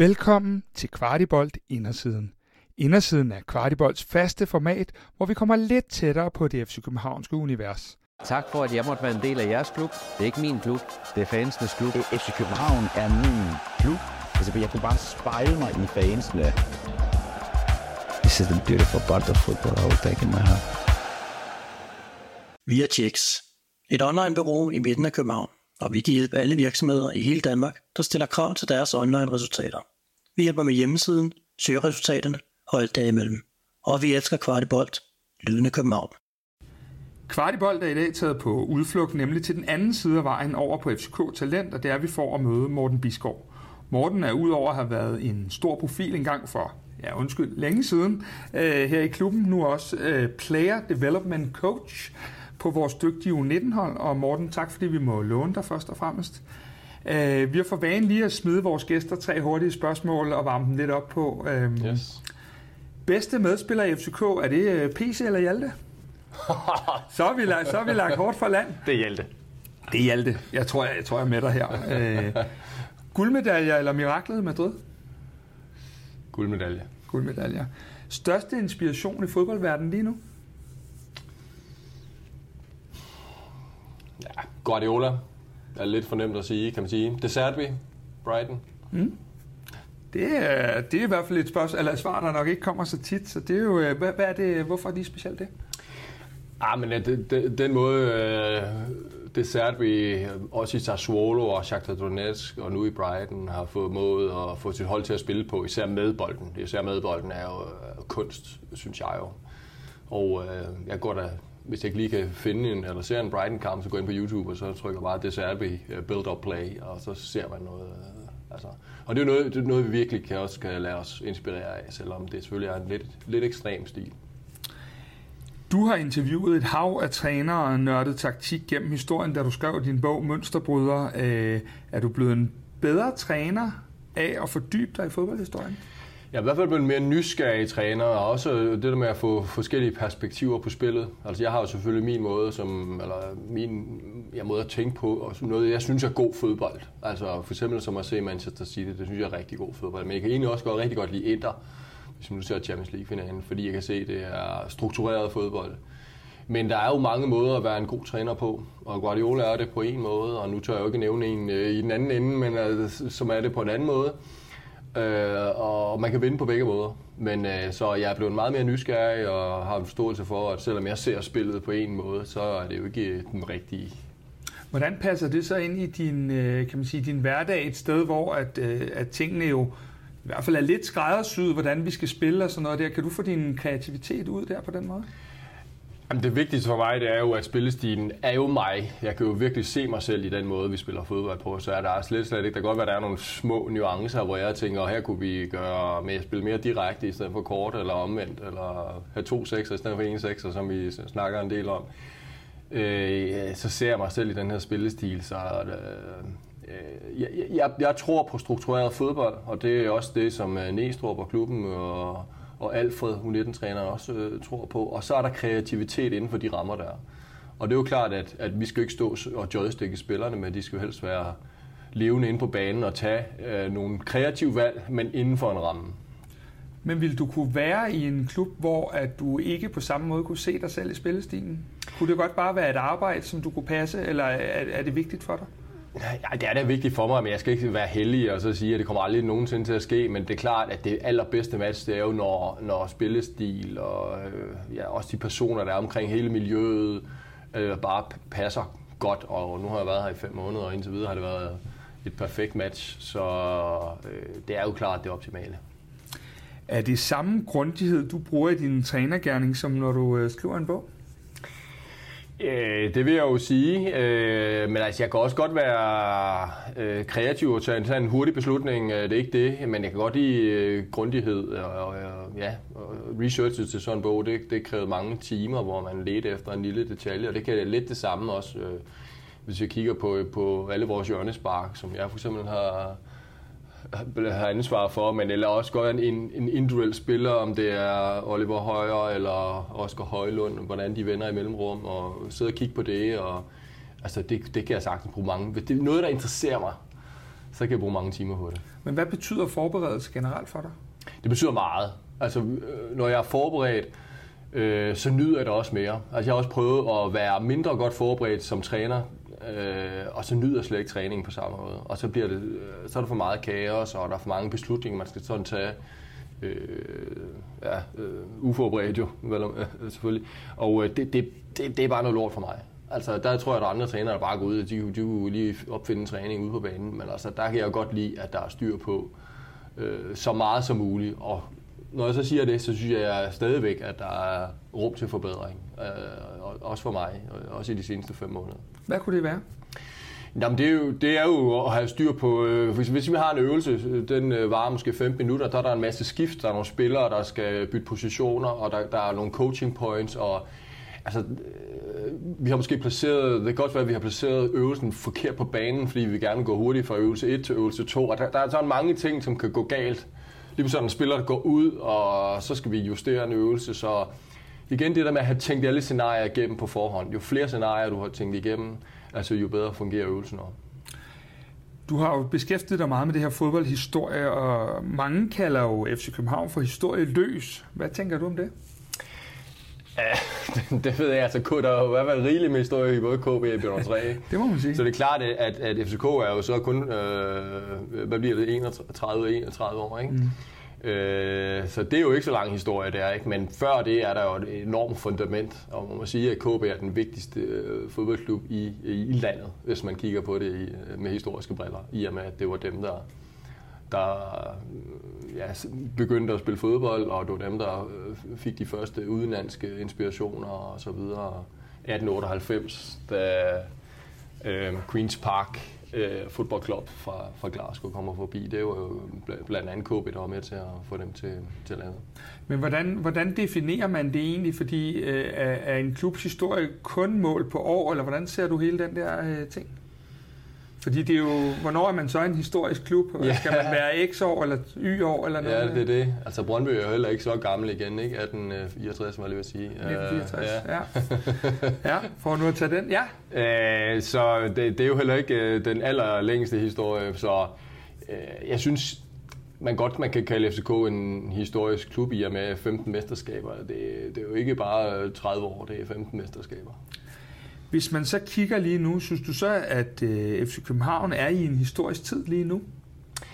Velkommen til Kvartibolt Indersiden. Indersiden er Kvartibolts faste format, hvor vi kommer lidt tættere på det FC Københavnske univers. Tak for, at jeg måtte være en del af jeres klub. Det er ikke min klub, det er fansenes klub. FC København er min klub. Altså, jeg kunne bare spejle mig i fansene. This is the beautiful part of football I will take in my heart. Vi er Checks, et online-bureau i midten af København, og vi kan hjælpe alle virksomheder i hele Danmark, der stiller krav til deres online-resultater. Vi hjælper med hjemmesiden, søgeresultaterne og alt derimellem. Og vi elsker Kvartibolt, lydende København. Kvartibolt er i dag taget på udflugt, nemlig til den anden side af vejen over på FCK Talent, og det er, vi får at møde Morten Biskov. Morten er udover at have været en stor profil engang for, ja undskyld, længe siden, øh, her i klubben, nu også øh, Player Development Coach på vores dygtige U19-hold. Og Morten, tak fordi vi må låne dig først og fremmest. Øh, vi har for vane lige at smide vores gæster tre hurtige spørgsmål og varme dem lidt op på. Øh, Yes. Bedste medspiller i FCK, er det øh, PC eller Hjalte? så, er vi lagt, så er vi lagt hårdt for land. Det er Hjalte. Det er Hjalte. Jeg tror, jeg, jeg, tror, jeg er med dig her. Øh, guldmedaljer eller miraklet i Madrid? Guldmedalje. Guldmedaljer. Største inspiration i fodboldverdenen lige nu? Ja, Guardiola er lidt fornemt at sige, kan man sige. De Serbi, Brighton. Det er, det er i hvert fald et spørgsmål, eller et svar, der nok ikke kommer så tit. Så det er jo, øh, hvad, hvad er det, hvorfor er de specielt det? Ah, men øh, det, det, den måde, øh, det Serbi, også i Sassuolo og Shakhtar Donetsk og nu i Brighton, har fået måde at få sit hold til at spille på, især med bolden. Især med bolden er jo øh, kunst, synes jeg jo. Og øh, jeg går da, hvis jeg ikke lige kan finde en, eller ser en Brighton-kamp, så går jeg ind på YouTube, og så trykker bare det Serbi uh, build-up play, og så ser man noget. Øh, altså. Og det er, noget, det er noget, vi virkelig kan også kan lade os inspirere af, selvom det selvfølgelig er en lidt, lidt ekstrem stil. Du har interviewet et hav af trænere og nørdet taktik gennem historien, da du skrev din bog Mønsterbryder. Øh, er du blevet en bedre træner af at fordybe dig i fodboldhistorien? Jeg er i hvert fald blevet mere nysgerrig træner, og også det der med at få forskellige perspektiver på spillet. Altså jeg har jo selvfølgelig min måde, som, eller min ja, måde at tænke på, og noget, jeg synes er god fodbold. Altså for eksempel som at se Manchester City, det synes jeg er rigtig god fodbold. Men jeg kan egentlig også godt rigtig godt lide Inter, hvis man nu ser Champions League-finalen, fordi jeg kan se, at det er struktureret fodbold. Men der er jo mange måder at være en god træner på, og Guardiola er det på en måde, og nu tør jeg jo ikke nævne en øh, i den anden ende, men øh, som er det på en anden måde. Øh, og man kan vinde på begge måder. Men øh, så jeg er blevet meget mere nysgerrig og har en forståelse for, at selvom jeg ser spillet på en måde, så er det jo ikke den rigtige. Hvordan passer det så ind i din, øh, kan man sige, din hverdag et sted, hvor at, øh, at tingene jo i hvert fald er lidt skræddersyet, hvordan vi skal spille og sådan noget der. Kan du få din kreativitet ud der på den måde? Jamen, det vigtigste for mig, det er jo, at spillestilen er jo mig. Jeg kan jo virkelig se mig selv i den måde, vi spiller fodbold på. Så er der slet, slet ikke. Der kan godt være, at der er nogle små nuancer, hvor jeg tænker, her kunne vi gøre med at spille mere direkte i stedet for kort eller omvendt, eller have to sekser i stedet for en sekser, som vi snakker en del om. Øh, så ser jeg mig selv i den her spillestil, så øh, jeg, jeg, jeg tror på struktureret fodbold, og det er også det, som øh, Næstrup og klubben og, og Alfred, hun 19-træneren, også øh, tror på. Og så er der kreativitet inden for de rammer, der er. Og det er jo klart, at, at vi skal ikke stå og joystikke spillerne, men de skal jo helst være levende inde på banen og tage øh, nogle kreative valg, men inden for en ramme. Men vil du kunne være i en klub, hvor at du ikke på samme måde kunne se dig selv i spillestilen? Kunne det godt bare være et arbejde, som du kunne passe, eller er, er det vigtigt for dig? Ja, det er da vigtigt for mig, men jeg skal ikke være heldig og så sige, at det kommer aldrig nogensinde til at ske. Men det er klart, at det allerbedste match, det er jo, når, når spillestil og øh, ja, også de personer, der er omkring hele miljøet, øh, bare passer godt. Og nu har jeg været her i fem måneder, og indtil videre har det været et perfekt match. Så øh, det er jo klart det optimale. Er det samme grundighed, du bruger i din trænergærning, som når du øh, skriver en bog? Øh, det vil jeg jo sige, øh, men altså, jeg kan også godt være øh, kreativ og tage en, tage en hurtig beslutning. Øh, det er ikke det, men jeg kan godt lide øh, grundighed og, og, ja, og researchet til sådan en bog. Det, det krævede mange timer, hvor man ledte efter en lille detalje, og det kan lidt det samme også, øh, hvis jeg kigger på, på alle vores hjørnespark, som jeg for eksempel har, har ansvar for, men eller også godt en, en individuel spiller, om det er Oliver Højer eller Oscar Højlund, hvordan de vender i mellemrum, og sidde og kigge på det, og altså det, det kan jeg sagtens bruge mange. Hvis det er noget, der interesserer mig, så kan jeg bruge mange timer på det. Men hvad betyder forberedelse generelt for dig? Det betyder meget. Altså, øh, når jeg er forberedt, øh, så nyder jeg det også mere. Altså, jeg har også prøvet at være mindre godt forberedt som træner, øh, og så nyder slet ikke træningen på samme måde. Og så, bliver det, øh, så er der for meget kaos, og der er for mange beslutninger, man skal sådan tage. Øh, ja, øh, uforberedt jo, vel, øh, selvfølgelig. Og øh, det, det, det, det er bare noget lort for mig. Altså, der tror jeg, at der er andre trænere, der bare går ud, og de, de kunne lige opfinde en træning ude på banen. Men altså, der kan jeg godt lide, at der er styr på øh, så meget som muligt. Og når jeg så siger det, så synes jeg stadigvæk, at der er rum til forbedring. Øh, også for mig, også i de seneste fem måneder. Hvad kunne det være? Jamen, det er, jo, det er jo at have styr på... Øh, hvis, hvis vi har en øvelse, den øh, varer måske 15 minutter, der er der en masse skift, der er nogle spillere, der skal bytte positioner, og der, der er nogle coaching points, og altså, øh, vi har måske placeret, det kan godt være, at vi har placeret øvelsen forkert på banen, fordi vi gerne vil gå hurtigt fra øvelse 1 til øvelse 2, og der, der er sådan mange ting, som kan gå galt. Lige sådan en spiller, der går ud, og så skal vi justere en øvelse, så igen det der med at have tænkt alle scenarier igennem på forhånd. Jo flere scenarier, du har tænkt igennem, altså jo bedre fungerer øvelsen også. Du har jo beskæftiget dig meget med det her fodboldhistorie, og mange kalder jo FC København for historieløs. Hvad tænker du om det? Ja, det ved jeg. Altså, der er jo i hvert fald rigeligt med historie i både KB og Bjørn 3. det må man sige. Så det er klart, at, at FCK er jo så kun, øh, hvad bliver det, 31-31 år, ikke? Mm. Øh, så det er jo ikke så lang historie, det er ikke. Men før det er der jo et enormt fundament, og man må sige, at KB er den vigtigste øh, fodboldklub i, i landet, hvis man kigger på det i, med historiske briller, i og med, at det var dem, der, der mm, ja, begyndte at spille fodbold, og det var dem, der øh, fik de første udenlandske inspirationer og så videre. 1898, da øh, Queen's Park øh, Club fra, fra Glasgow kommer forbi. Det var jo blandt andet KB, der var med til at få dem til, til landet. Men hvordan, hvordan definerer man det egentlig? Fordi øh, er, er en klubs historie kun mål på år, eller hvordan ser du hele den der øh, ting? Fordi det er jo, hvornår er man så en historisk klub? Ja. Skal man være X år eller Y år eller noget? Ja, det er det. Altså Brøndby er jo heller ikke så gammel igen, ikke? 1864, må jeg lige vil sige. 1964, uh, ja. ja. ja, for nu at tage den, ja. Uh, så det, det er jo heller ikke uh, den allerlængste historie, så uh, jeg synes, man godt man kan kalde FCK en historisk klub i og med 15 mesterskaber. Det, det er jo ikke bare 30 år, det er 15 mesterskaber. Hvis man så kigger lige nu, synes du så, at øh, FC København er i en historisk tid lige nu?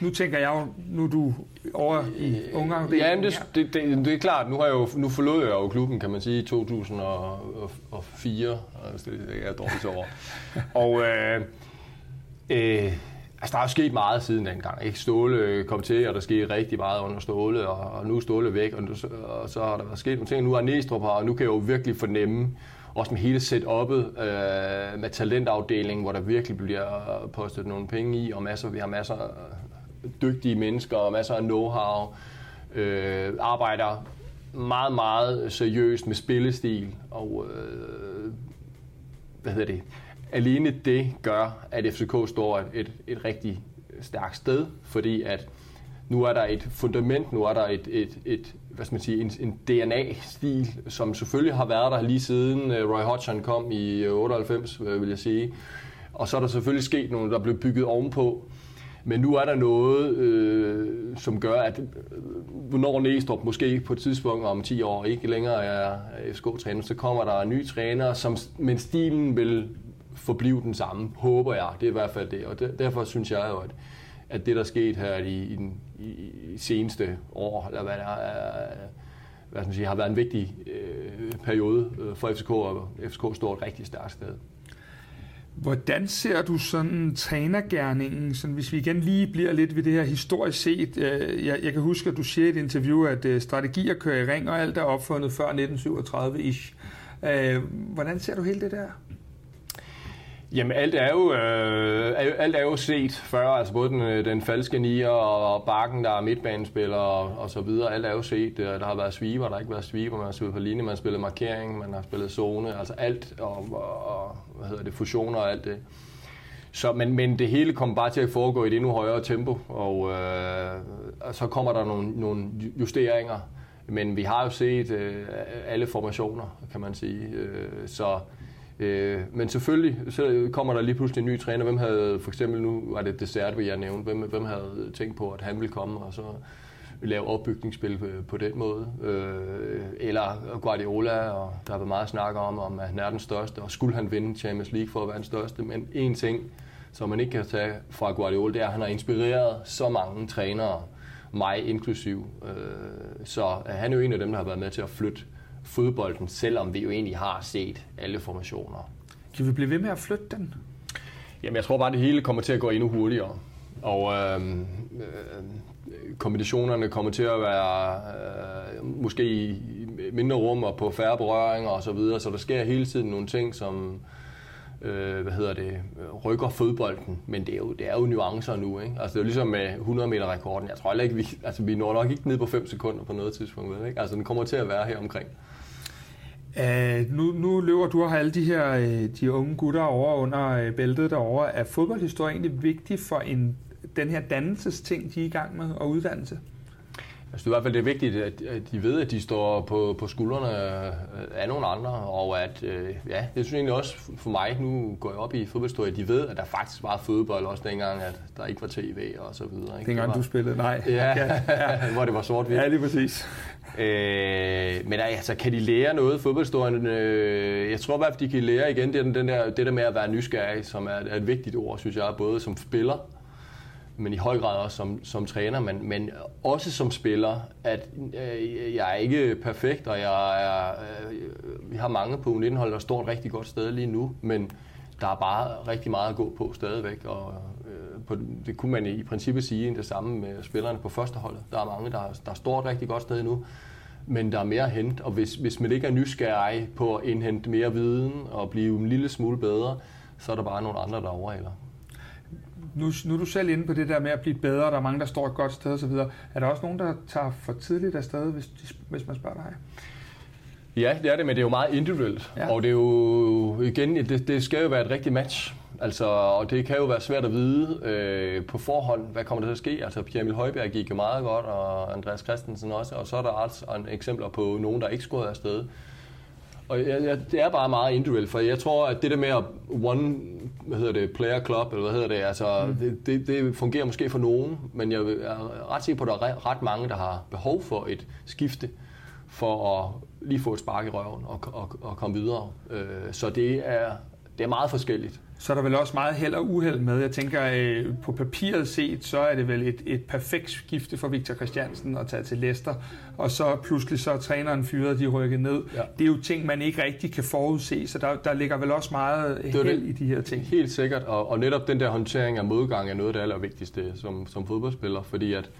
Nu tænker jeg jo, nu er du over i Ungarn. Ja, men det, det, det, det er klart. Nu, har jeg jo, nu forlod jeg jo klubben, kan man sige, i 2004. Altså, det er dårligt over. og øh, øh, altså, der er jo sket meget siden dengang. Ikke? Ståle kom til, og der skete rigtig meget under Ståle, og, og nu er Ståle væk, og, nu, og så har der sket nogle ting. Nu er Næstrup her, og nu kan jeg jo virkelig fornemme, også med hele setup'et øh, med talentafdelingen, hvor der virkelig bliver postet nogle penge i, og masser, vi har masser af dygtige mennesker og masser af know-how. Øh, arbejder meget, meget seriøst med spillestil, og øh, hvad hedder det? Alene det gør, at FCK står et, et, et rigtig stærkt sted, fordi at nu er der et fundament, nu er der et, et, et hvad skal man sige, en, en DNA-stil, som selvfølgelig har været der lige siden øh, Roy Hodgson kom i øh, 98, øh, vil jeg sige. Og så er der selvfølgelig sket noget, der blev bygget ovenpå. Men nu er der noget, øh, som gør, at når hvornår Næstrup måske på et tidspunkt om 10 år ikke længere er FSK-træner, så kommer der nye trænere, som, men stilen vil forblive den samme, håber jeg. Det er i hvert fald det. Og derfor synes jeg jo, at, at det, der skete her i, i, den, i, i seneste år, eller hvad der er, hvad skal man sige, har været en vigtig øh, periode øh, for FCK, og FCK står et rigtig stærkt sted. Hvordan ser du sådan trænergærningen, sådan, hvis vi igen lige bliver lidt ved det her historisk set? Øh, jeg, jeg kan huske, at du siger i et interview, at øh, strategier kører i ring, og alt er opfundet før 1937-ish. Øh, hvordan ser du hele det der? Jamen alt er jo, øh, alt er jo set før, altså både den, øh, den falske nier og bakken, der er midtbanespiller og, og så videre. Alt er jo set. Øh, der har været sweeper, der har ikke været sweeper, man har spillet på linje, man har spillet markering, man har spillet zone, altså alt og, og hvad hedder det, fusioner og alt det. Så, men, men det hele kommer bare til at foregå i et endnu højere tempo, og, øh, og så kommer der nogle, nogle justeringer. Men vi har jo set øh, alle formationer, kan man sige. Øh, så Øh, men selvfølgelig, så kommer der lige pludselig en ny træner. Hvem havde, for eksempel nu var det Dessert, vil jeg nævne, hvem, hvem havde tænkt på, at han ville komme, og så lave opbygningsspil på, på den måde. Øh, eller Guardiola, og der har været meget snak om, om at han er den største, og skulle han vinde Champions League for at være den største. Men en ting, som man ikke kan tage fra Guardiola, det er, at han har inspireret så mange trænere, mig inklusiv. Øh, så han er jo en af dem, der har været med til at flytte fodbolden, selvom vi jo egentlig har set alle formationer. Kan vi blive ved med at flytte den? Jamen, jeg tror bare, at det hele kommer til at gå endnu hurtigere. Og øh, øh, kombinationerne kommer til at være øh, måske i mindre rum og på færre berøringer og så videre, så der sker hele tiden nogle ting, som øh, hvad hedder det, rykker fodbolden, men det er jo, det er jo nuancer nu, ikke? Altså det er jo ligesom med 100 meter rekorden. Jeg tror heller ikke, vi, altså vi når nok ikke ned på 5 sekunder på noget tidspunkt, ikke? Altså den kommer til at være her omkring. Uh, nu, nu løber du og har alle de her uh, de unge gutter over under uh, bæltet derovre. Er fodboldhistorie egentlig vigtig for en, den her dannelsesting, de er i gang med, og uddannelse? Jeg synes i hvert fald, det er vigtigt, at, de ved, at de står på, på skuldrene af nogle andre, og at, øh, ja, det synes jeg egentlig også for mig, nu går jeg op i fodboldhistorie, at de ved, at der faktisk var fodbold også dengang, at der ikke var tv og så videre. Ikke? Dengang var, du spillede, nej. Ja, ja. hvor det var sort Ja, lige præcis. Øh, men altså, kan de lære noget fodboldhistorien? Øh, jeg tror i hvert fald, de kan lære igen det, den der, det der med at være nysgerrig, som er, er et vigtigt ord, synes jeg, både som spiller, men i høj grad også som, som træner, men, men også som spiller, at øh, jeg er ikke perfekt, og jeg er, øh, vi har mange på U19-hold, der står et rigtig godt sted lige nu, men der er bare rigtig meget at gå på stadigvæk, og øh, på, det kunne man i princippet sige det samme med spillerne på første hold. Der er mange, der, der står et rigtig godt sted nu, men der er mere at hente, og hvis, hvis man ikke er nysgerrig på at indhente mere viden og blive en lille smule bedre, så er der bare nogle andre, der overhaler nu, nu er du selv inde på det der med at blive bedre, der er mange, der står et godt sted osv. Er der også nogen, der tager for tidligt afsted, hvis, hvis man spørger dig? Ja, det er det, men det er jo meget individuelt. Ja. Og det er jo, igen, det, det skal jo være et rigtigt match. Altså, og det kan jo være svært at vide øh, på forhånd, hvad kommer der til at ske. Altså, Pierre Emil Højberg gik jo meget godt, og Andreas Christensen også. Og så er der også eksempler på nogen, der ikke skulle afsted. Og jeg, jeg, det er bare meget individuelt, for jeg tror, at det der med at one, hvad hedder det, player club, eller hvad hedder det, altså, mm. det, det, det fungerer måske for nogen, men jeg er ret sikker på, at der er ret mange, der har behov for et skifte, for at lige få et spark i røven og, og, og komme videre. Øh, så det er, det er meget forskelligt. Så er der vel også meget held og uheld med. Jeg tænker, øh, på papiret set, så er det vel et, et perfekt skifte for Victor Christiansen at tage til Leicester, og så pludselig så er træneren fyret, de rykker ned. Ja. Det er jo ting, man ikke rigtig kan forudse, så der, der ligger vel også meget held det. i de her ting. Helt sikkert, og, og netop den der håndtering af modgang er noget af det allervigtigste som, som fodboldspiller, fordi at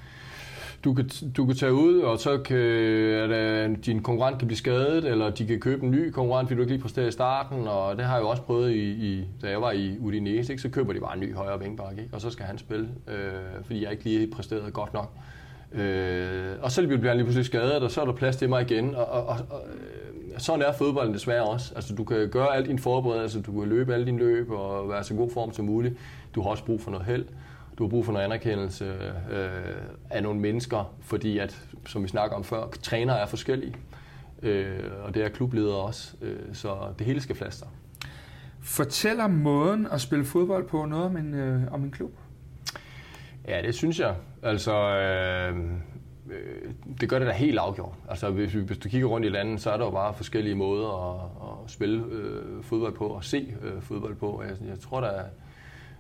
du kan, du kan tage ud, og så kan at, din konkurrent kan blive skadet, eller de kan købe en ny konkurrent, fordi du ikke lige præsterer i starten, og det har jeg jo også prøvet, i, i, da jeg var i Udinese, ikke? så køber de bare en ny højre vingbakke, og så skal han spille, øh, fordi jeg ikke lige præsteret godt nok. Øh, og så bliver han lige pludselig skadet, og så er der plads til mig igen, og, og, og, og øh, sådan er fodbolden desværre også. Altså, du kan gøre alt din forberedelse, du kan løbe alle dine løb og være så god form som muligt. Du har også brug for noget held du har brug for noget anerkendelse øh, af nogle mennesker, fordi at, som vi snakker om før, trænere er forskellige, øh, og det er klubledere også, øh, så det hele skal flaster. Fortæller måden at spille fodbold på noget om en, øh, om en klub? Ja, det synes jeg. Altså, øh, det gør det da helt afgjort. Altså, hvis, hvis du kigger rundt i landet, så er der jo bare forskellige måder at, at spille øh, fodbold på og se øh, fodbold på. Jeg, jeg tror, der er,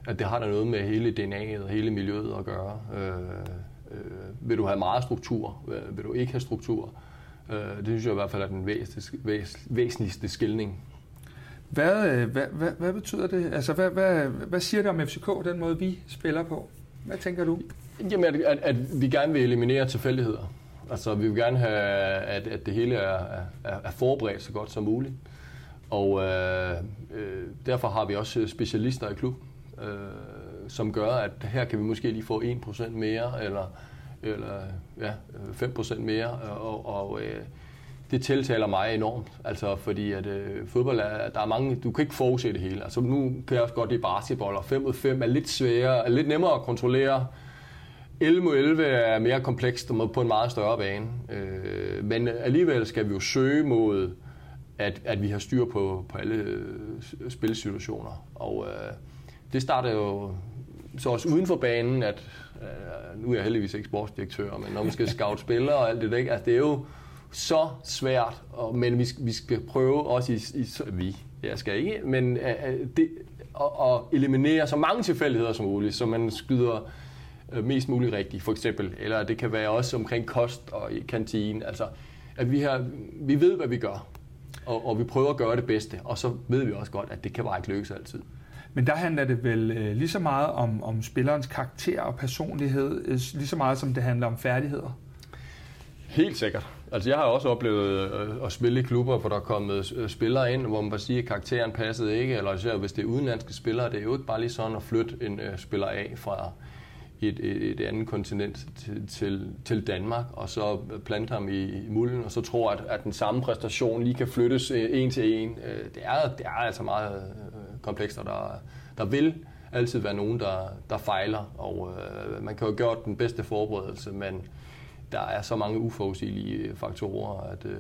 at det har der noget med hele DNA'et og hele miljøet at gøre. Øh, øh, vil du have meget struktur? Vil du ikke have struktur? Øh, det synes jeg i hvert fald er den væsentligste, væsentligste skilning. Hvad, øh, hvad, hvad, hvad betyder det? Altså, hvad, hvad, hvad siger det om FCK, den måde vi spiller på? Hvad tænker du? Jamen, at, at, at vi gerne vil eliminere tilfældigheder. Altså, vi vil gerne have, at, at det hele er, er, er forberedt så godt som muligt. Og øh, øh, derfor har vi også specialister i klubben, øh, som gør, at her kan vi måske lige få 1% mere, eller, eller ja, 5% mere, og, og øh, det tiltaler mig enormt, altså fordi at øh, fodbold er, der er mange, du kan ikke forudse det hele. Altså nu kan jeg også godt lide basketball, og 5 mod 5 er lidt sværere, er lidt nemmere at kontrollere. 11 mod 11 er mere komplekst og på en meget større bane. Øh, men alligevel skal vi jo søge mod at, at vi har styr på, på alle øh, spilsituationer. Og øh, det starter jo så også uden for banen, at øh, nu er jeg heldigvis ikke sportsdirektør, men når man skal scout spillere og alt det der, ikke? Altså, det er jo så svært, og, men vi, vi skal prøve også i, i vi, jeg skal ikke, men øh, øh det, at, at eliminere så mange tilfældigheder som muligt, så man skyder øh, mest muligt rigtigt, for eksempel. Eller det kan være også omkring kost og i kantinen. Altså, at vi, har, vi ved, hvad vi gør, og, og vi prøver at gøre det bedste, og så ved vi også godt, at det kan bare ikke lykkes altid. Men der handler det vel øh, lige så meget om, om spillerens karakter og personlighed, øh, lige så meget som det handler om færdigheder. Helt sikkert. Altså jeg har også oplevet øh, at spille i klubber, hvor der er kommet øh, spillere ind, hvor man bare siger, at karakteren passede ikke, eller især hvis det er udenlandske spillere, det er jo ikke bare lige sådan at flytte en øh, spiller af fra et, et, et andet kontinent til, til, til Danmark, og så øh, plante ham i, i mulden, og så tror at, at den samme præstation lige kan flyttes øh, en til en. Det er, det er altså meget komplekst, og der, der vil altid være nogen, der, der fejler, og øh, man kan jo gøre den bedste forberedelse, men der er så mange uforudsigelige faktorer, at øh,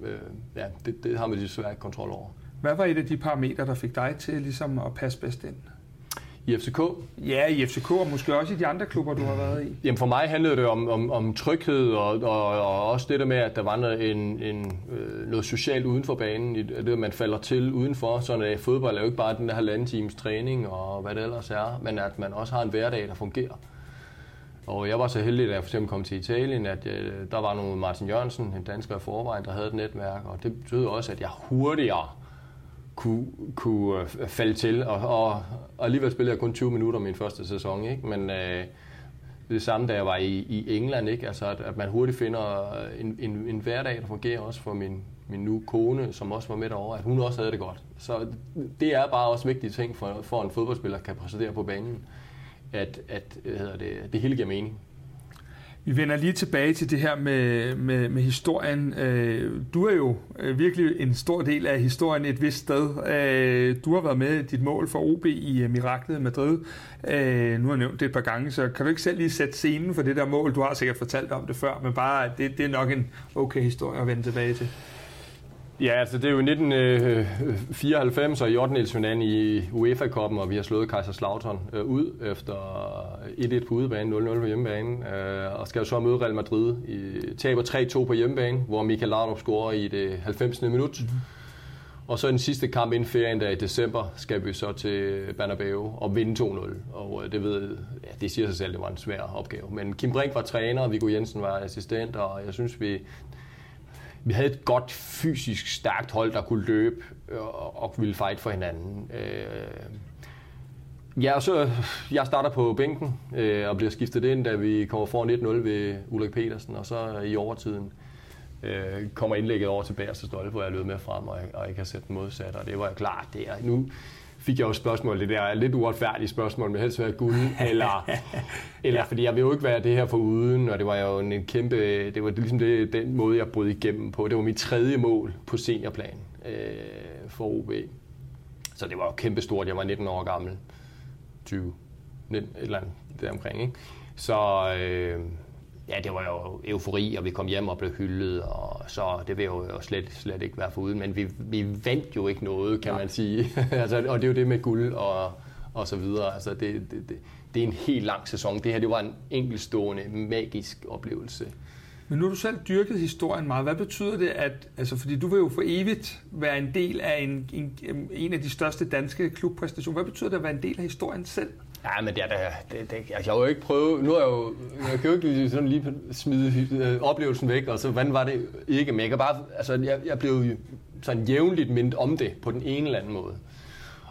øh, ja, det, det har man desværre ikke kontrol over. Hvad var et af de parametre, der fik dig til ligesom at passe bedst ind? I FCK? Ja, i FCK og måske også i de andre klubber, du har været i. Jamen for mig handlede det om, om, om tryghed og, og, og også det der med, at der var noget, en, en, øh, noget socialt uden for banen. Det, at man falder til udenfor. Sådan at fodbold er jo ikke bare den der halvanden times træning og hvad det ellers er, men at man også har en hverdag, der fungerer. Og jeg var så heldig, da jeg for eksempel kom til Italien, at jeg, øh, der var nogle Martin Jørgensen, en dansker i forvejen, der havde et netværk, og det betød også, at jeg hurtigere kunne, kunne øh, falde til. Og, og, og alligevel spillede jeg kun 20 minutter min første sæson. Ikke? Men øh, det samme, da jeg var i, i England, ikke? Altså, at, at man hurtigt finder øh, en, en, en hverdag, der fungerer også for min, min nu kone, som også var med derovre, at hun også havde det godt. Så det er bare også vigtige ting for, for en fodboldspiller kan præsentere på banen, at, at hedder det, det hele giver mening. Vi vender lige tilbage til det her med, med, med historien. Øh, du er jo øh, virkelig en stor del af historien et vist sted. Øh, du har været med dit mål for OB i Miraklet Madrid. Nu har jeg nævnt det et par gange, så kan du ikke selv lige sætte scenen for det der mål? Du har sikkert fortalt om det før, men bare det, det er nok en okay historie at vende tilbage til. Ja, altså det er jo 1994 og i 8. finalen i UEFA-koppen, og vi har slået Kaiserslautern øh, ud efter 1-1 på udebane, 0-0 på hjemmebane, øh, og skal jo så møde Real Madrid. I, taber 3-2 på hjemmebane, hvor Michael Laudrup scorer i det 90. minut. Mm-hmm. Og så den sidste kamp inden ferien der i december, skal vi så til Bernabeu og vinde 2-0. Og øh, det ved, ja, det siger sig selv, det var en svær opgave. Men Kim Brink var træner, og Viggo Jensen var assistent, og jeg synes, vi, vi havde et godt fysisk stærkt hold, der kunne løbe øh, og, og ville fight for hinanden. Øh, ja, og så jeg starter på bænken øh, og bliver skiftet ind, da vi kommer foran 1-0 ved Ulrik Petersen, og så i overtiden øh, kommer indlægget over til bagerste Stolpe, hvor jeg løb med frem, og jeg, og jeg kan sætte den modsat, og det var jeg klar der. Nu, fik jeg jo spørgsmål, det der lidt uretfærdige spørgsmål, med helst være guld, eller, eller ja. fordi jeg vil jo ikke være det her for uden, og det var jo en kæmpe, det var ligesom det, den måde, jeg brød igennem på. Det var mit tredje mål på seniorplan øh, for OB. Så det var jo kæmpe stort, jeg var 19 år gammel, 20, 19, et eller andet deromkring, ikke? Så, øh, ja, det var jo eufori, og vi kom hjem og blev hyldet, og så det vil jo slet, slet ikke være foruden. Men vi, vi vandt jo ikke noget, kan ja. man sige. altså, og det er jo det med guld og, og så videre. Altså, det, det, det, det er en helt lang sæson. Det her det var en enkeltstående, magisk oplevelse. Men nu har du selv dyrket historien meget. Hvad betyder det, at, altså fordi du vil jo for evigt være en del af en, en, en af de største danske klubpræstationer. Hvad betyder det at være en del af historien selv? Ja, men det er da, det, det, altså, jeg har jo ikke prøvet, nu er jeg jo, jeg kan jo ikke sådan lige smide øh, oplevelsen væk, og så hvordan var det ikke, men jeg kan bare, altså jeg, jeg blev sådan jævnligt mindet om det på den ene eller anden måde.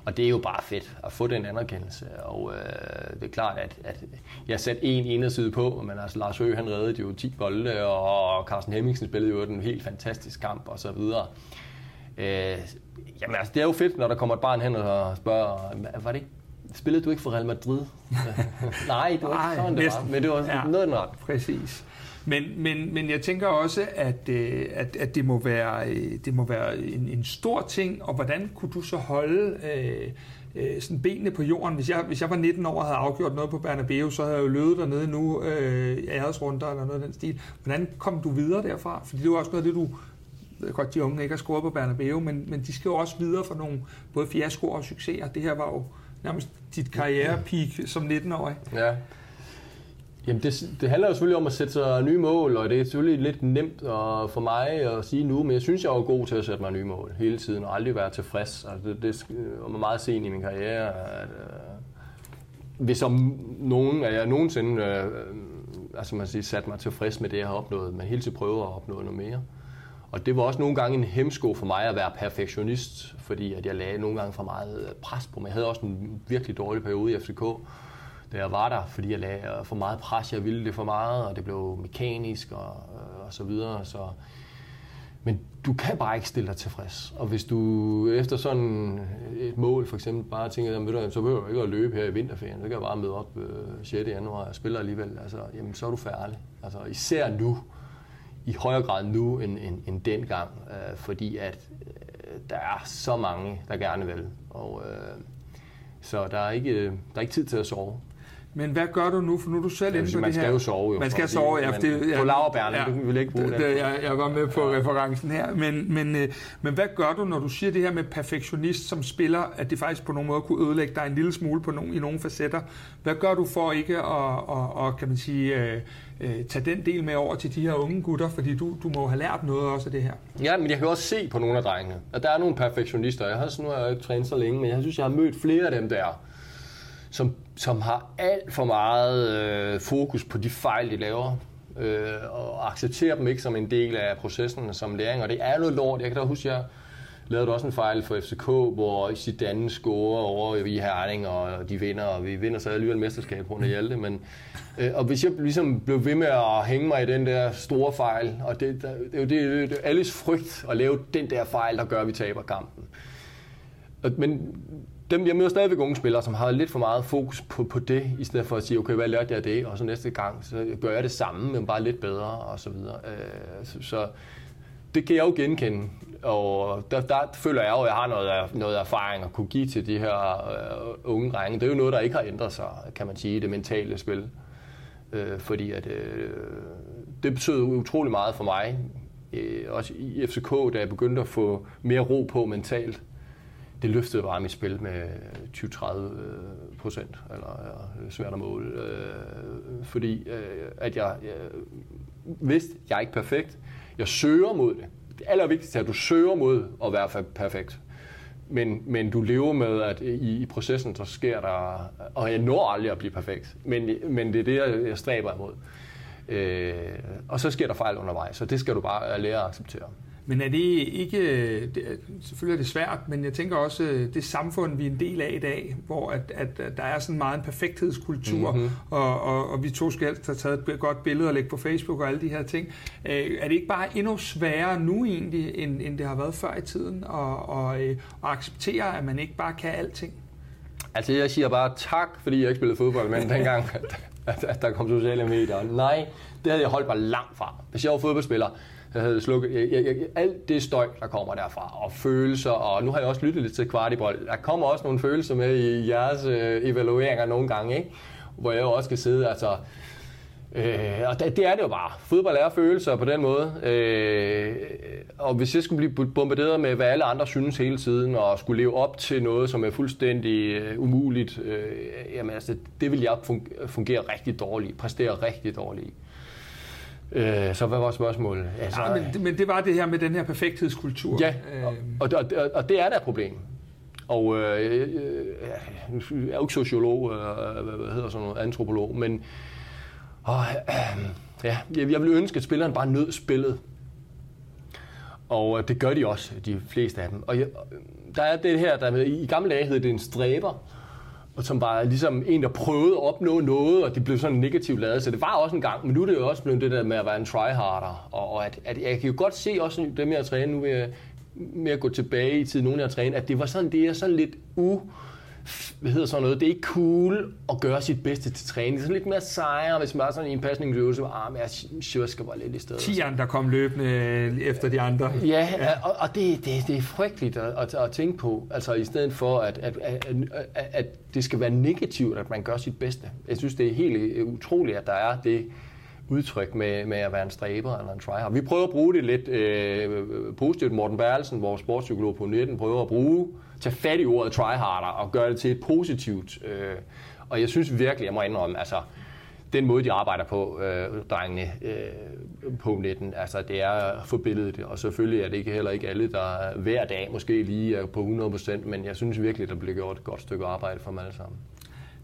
Og det er jo bare fedt at få den anerkendelse, og øh, det er klart, at, at jeg satte en inderside på, men altså Lars Høgh, han reddede jo 10 bolde, og Carsten Hemmingsen spillede jo en helt fantastisk kamp, og så videre. Øh, jamen altså, det er jo fedt, når der kommer et barn hen og spørger, var det ikke Spillede du ikke for Real Madrid? Nej, det var ikke sådan, det var. Men det var ja, noget den ret. Præcis. Men, men, men jeg tænker også, at, øh, at, at det må være, øh, det må være en, en stor ting, og hvordan kunne du så holde øh, øh, sådan benene på jorden? Hvis jeg, hvis jeg var 19 år og havde afgjort noget på Bernabeu, så havde jeg jo løbet dernede nu, øh, æresrunder eller noget af den stil. Hvordan kom du videre derfra? Fordi det var også noget det, du ved godt, de unge ikke har scoret på Bernabeu, men, men de skal jo også videre for nogle både fiaskoer og succeser. Det her var jo nærmest dit karrierepeak som 19-årig. Ja. Jamen det, det handler jo selvfølgelig om at sætte sig nye mål, og det er selvfølgelig lidt nemt at, for mig at sige nu, men jeg synes, jeg er god til at sætte mig nye mål hele tiden, og aldrig være tilfreds. Altså det, det er meget sent i min karriere, at øh, hvis om nogen, at jeg nogensinde øh, altså man siger, sat mig tilfreds med det, jeg har opnået, men hele tiden prøver at opnå noget mere. Og det var også nogle gange en hemsko for mig at være perfektionist, fordi at jeg lagde nogle gange for meget øh, pres på mig. Jeg havde også en virkelig dårlig periode i FCK, da jeg var der, fordi jeg lagde øh, for meget pres, jeg ville det for meget, og det blev mekanisk og, øh, og så videre. Så, men du kan bare ikke stille dig tilfreds. Og hvis du efter sådan et mål for eksempel bare tænker, jamen, du, så behøver jeg ikke at løbe her i vinterferien, så kan jeg bare møde op 6. januar og spille alligevel, altså, jamen, så er du færdig. Altså, især nu, i højere grad nu end, end, end dengang, øh, fordi at øh, der er så mange, der gerne vil. Og, øh, så der er, ikke, øh, der er ikke tid til at sove. Men hvad gør du nu? For nu er du selv inde på man det her. skal jo sove jo. Man skal sove, ja. Det, ja På laverbærne, ja, du vil ikke bruge det, det. jeg, jeg var med på referencen her. Men, men, øh, men hvad gør du, når du siger det her med perfektionist som spiller, at det faktisk på nogen måde kunne ødelægge dig en lille smule på nogle, i nogle facetter? Hvad gør du for ikke at, at, at kan man sige, øh, øh, tage den del med over til de her unge gutter? Fordi du, du må have lært noget også af det her. Ja, men jeg kan også se på nogle af drengene, at der er nogle perfektionister. Jeg har, nu har jeg ikke trænet så længe, men jeg synes, jeg har mødt flere af dem der, som, som har alt for meget øh, fokus på de fejl, de laver, øh, og accepterer dem ikke som en del af processen som læring. Og det er noget lort. Jeg kan da huske, jeg lavede også en fejl for FCK, hvor Zidane scorer over i Herning, og de vinder, og vi vinder så alligevel mesterskab rundt af Hjalte. Men, øh, og hvis jeg ligesom blev ved med at hænge mig i den der store fejl, og det, der, det er jo det, det er alles frygt at lave den der fejl, der gør, at vi taber kampen. Men dem, jeg møder stadigvæk unge spillere, som har lidt for meget fokus på, på det, i stedet for at sige, okay, hvad lærte jeg af det, og så næste gang, så gør jeg det samme, men bare lidt bedre, og så videre. Øh, så, så det kan jeg jo genkende, og der, der føler jeg jo, at jeg har noget, noget erfaring at kunne give til de her øh, unge drenge. Det er jo noget, der ikke har ændret sig, kan man sige, i det mentale spil. Øh, fordi at, øh, det betød utrolig meget for mig, øh, også i FCK, da jeg begyndte at få mere ro på mentalt det løftede bare mit spil med 20-30 procent, eller ja, øh, svært at måle. Øh, fordi øh, at jeg, jeg vidste, jeg er ikke perfekt. Jeg søger mod det. Det allervigtigste er, at du søger mod at være perfekt. Men, men du lever med, at i, i processen, så sker der... Og jeg når aldrig at blive perfekt. Men, men det er det, jeg, jeg stræber imod. Øh, og så sker der fejl undervejs, så det skal du bare lære at acceptere. Men er det ikke, det, selvfølgelig er det svært, men jeg tænker også, øh, det samfund, vi er en del af i dag, hvor at, at, at der er sådan meget en perfekthedskultur, Mhm. mm-hmm. og, og, og vi to skal helst have taget et godt billede og lægge på Facebook og alle de her ting. Øh, Er det ikke bare endnu sværere nu egentlig, end, end det har været før i tiden, og, og, øh, at acceptere, at man ikke bare kan alting? Altså, jeg siger bare tak, fordi jeg ikke spillede fodbold, men dengang, at, at, at der kom sociale medier. Nej, det havde jeg holdt mig langt fra. Hvis jeg var fodboldspiller, jeg havde slukket jeg, jeg, jeg, alt det støj, der kommer derfra, og følelser, og nu har jeg også lyttet lidt til kvartibold. Der kommer også nogle følelser med i jeres øh, evalueringer nogle gange, ikke? hvor jeg også skal sidde, altså... Øh, og det, det er det jo bare. Fodbold er følelser på den måde. Øh, og hvis jeg skulle blive bombarderet med, hvad alle andre synes hele tiden, og skulle leve op til noget, som er fuldstændig øh, umuligt, øh, jamen altså, det vil jeg fungere rigtig dårligt, præstere rigtig dårligt. Øh, så hvad var spørgsmålet? Altså, Ja, men, men det var det her med den her perfekthedskultur. Ja, Øh, og, og, og, og det er da et problem. Og øh, øh, jeg er jo ikke sociolog, øh, hvad, hvad hedder sådan noget, antropolog, men åh, øh, ja, jeg, jeg vil ønske, at spilleren bare nød spillet. Og øh, det gør de også, de fleste af dem. Og jeg, der er det her, der i gamle dage hed det en stræber, og som var ligesom en, der prøvede at opnå noget, og det blev sådan negativt lavet. Så det var også en gang, men nu er det jo også blevet det der med at være en tryharder. Og, og at, at, jeg kan jo godt se også dem, jeg træner nu, ved med at gå tilbage i tiden, nogen jeg har trænet, at det var sådan, det er sådan lidt u hvad hedder sådan noget, det er ikke cool at gøre sit bedste til træning. Det er sådan lidt mere sejre, hvis man er sådan i en pasningsøvelse, hvor ah, men jeg sjusker bare lidt i stedet. Tieren, der kom løbende øh, efter de andre. Ja, og, og det, det, det er frygteligt at, at, at tænke på, altså i stedet for, at, at, at, at, at det skal være negativt, at man gør sit bedste. Jeg synes, det er helt utroligt, at der er det udtryk med, med at være en stræber eller en tryhard. Vi prøver at bruge det lidt øh, positivt. Morten Berlsen, vores sportspsykolog på 19, prøver at bruge, tage fat i ordet tryharder og gøre det til et positivt. Øh, og jeg synes virkelig, jeg må indrømme, altså, den måde, de arbejder på, øh, drengene øh, på 19, altså det er forbilledet, og selvfølgelig er det ikke heller ikke alle, der hver dag måske lige er på 100%, men jeg synes virkelig, der bliver gjort et godt stykke arbejde for dem alle sammen.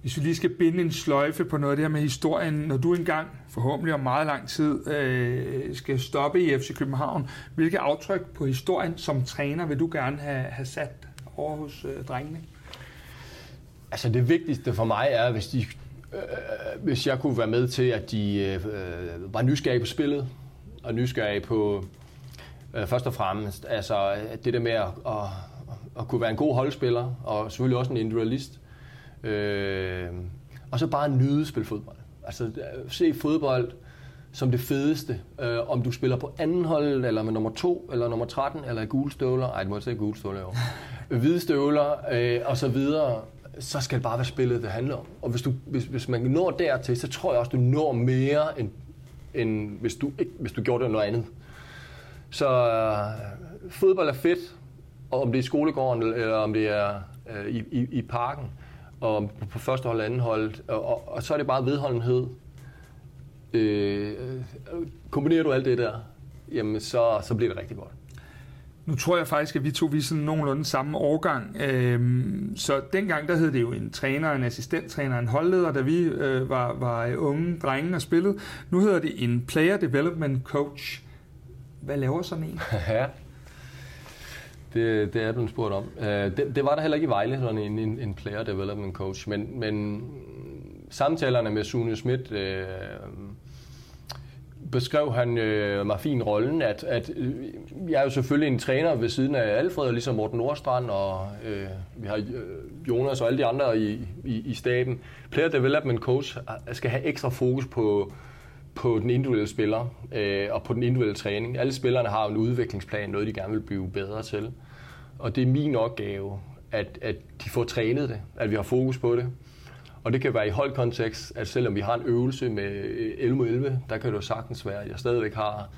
Hvis vi lige skal binde en sløjfe på noget af det her med historien, når du engang, forhåbentlig om meget lang tid, øh, skal stoppe i FC København, hvilke aftryk på historien som træner vil du gerne have, have sat over hos øh, drengene? Altså det vigtigste for mig er, hvis, de, øh, øh, hvis jeg kunne være med til, at de øh, var nysgerrige på spillet, og nysgerrige på øh, først og fremmest, altså det der med at, at, at kunne være en god holdspiller, og selvfølgelig også en individualist, øh, og så bare nyde spille fodbold. Altså øh, se fodbold som det fedeste, øh, om du spiller på anden hold, eller med nummer 2, eller nummer 13, eller i gule støvler, ej, du må ikke gule støvler år, hvide støvler, øh, og så videre, så skal det bare være spillet, det handler om. Og hvis, du, hvis, hvis man når dertil, så tror jeg også, du når mere, end, end hvis, du ikke, hvis du gjorde det noget andet. Så øh, fodbold er fedt, og om det er i skolegården, eller om det er øh, i, i, i parken, og på første hold, anden hold, og, og, og så er det bare vedholdenhed. Øh, kombinerer du alt det der, jamen så, så bliver det rigtig godt. Nu tror jeg faktisk, at vi to vi er sådan nogenlunde samme årgang. Øhm, så dengang der hed det jo en træner, en assistenttræner, en holdleder, da vi øh, var, var unge drenge og spillede. Nu hedder det en player development coach. Hvad laver sådan en? ja, det, det er du spurgt om. Uh, det, det var der heller ikke i Vejle, sådan en, en, en player development coach, men, men samtalerne med Sune Schmidt, uh, beskrev han øh, mig fin rollen, at, at øh, jeg er jo selvfølgelig en træner ved siden af Alfred, og ligesom Morten Nordstrand, og øh, vi har øh, Jonas og alle de andre i, i, i staben. Player Development Coach skal have ekstra fokus på, på den individuelle spiller øh, og på den individuelle træning. Alle spillerne har en udviklingsplan, noget de gerne vil blive bedre til. Og det er min opgave, at, at de får trænet det, at vi har fokus på det. Og det kan være i holdkontekst, at selvom vi har en øvelse med 11 mod 11, der kan det jo sagtens være, at jeg stadigvæk har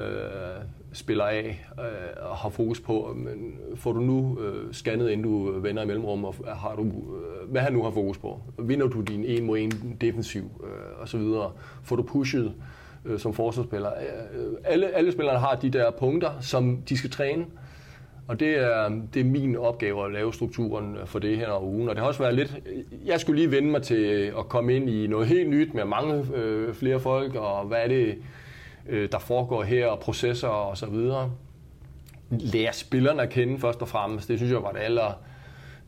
øh, spiller af øh, og har fokus på, men får du nu øh, scannet, inden du vender i mellemrum, og har du, øh, hvad har nu har fokus på? Vinder du din 1 mod 1 defensiv øh, og så videre? Får du pushet øh, som forsvarsspiller? Øh, alle, alle spillerne har de der punkter, som de skal træne, og det er, det er min opgave at lave strukturen for det her ugen. Og det har også været lidt... Jeg skulle lige vende mig til at komme ind i noget helt nyt med mange øh, flere folk, og hvad er det, øh, der foregår her, og processer og så videre. Lære spillerne at kende først og fremmest. Det synes jeg var det aller...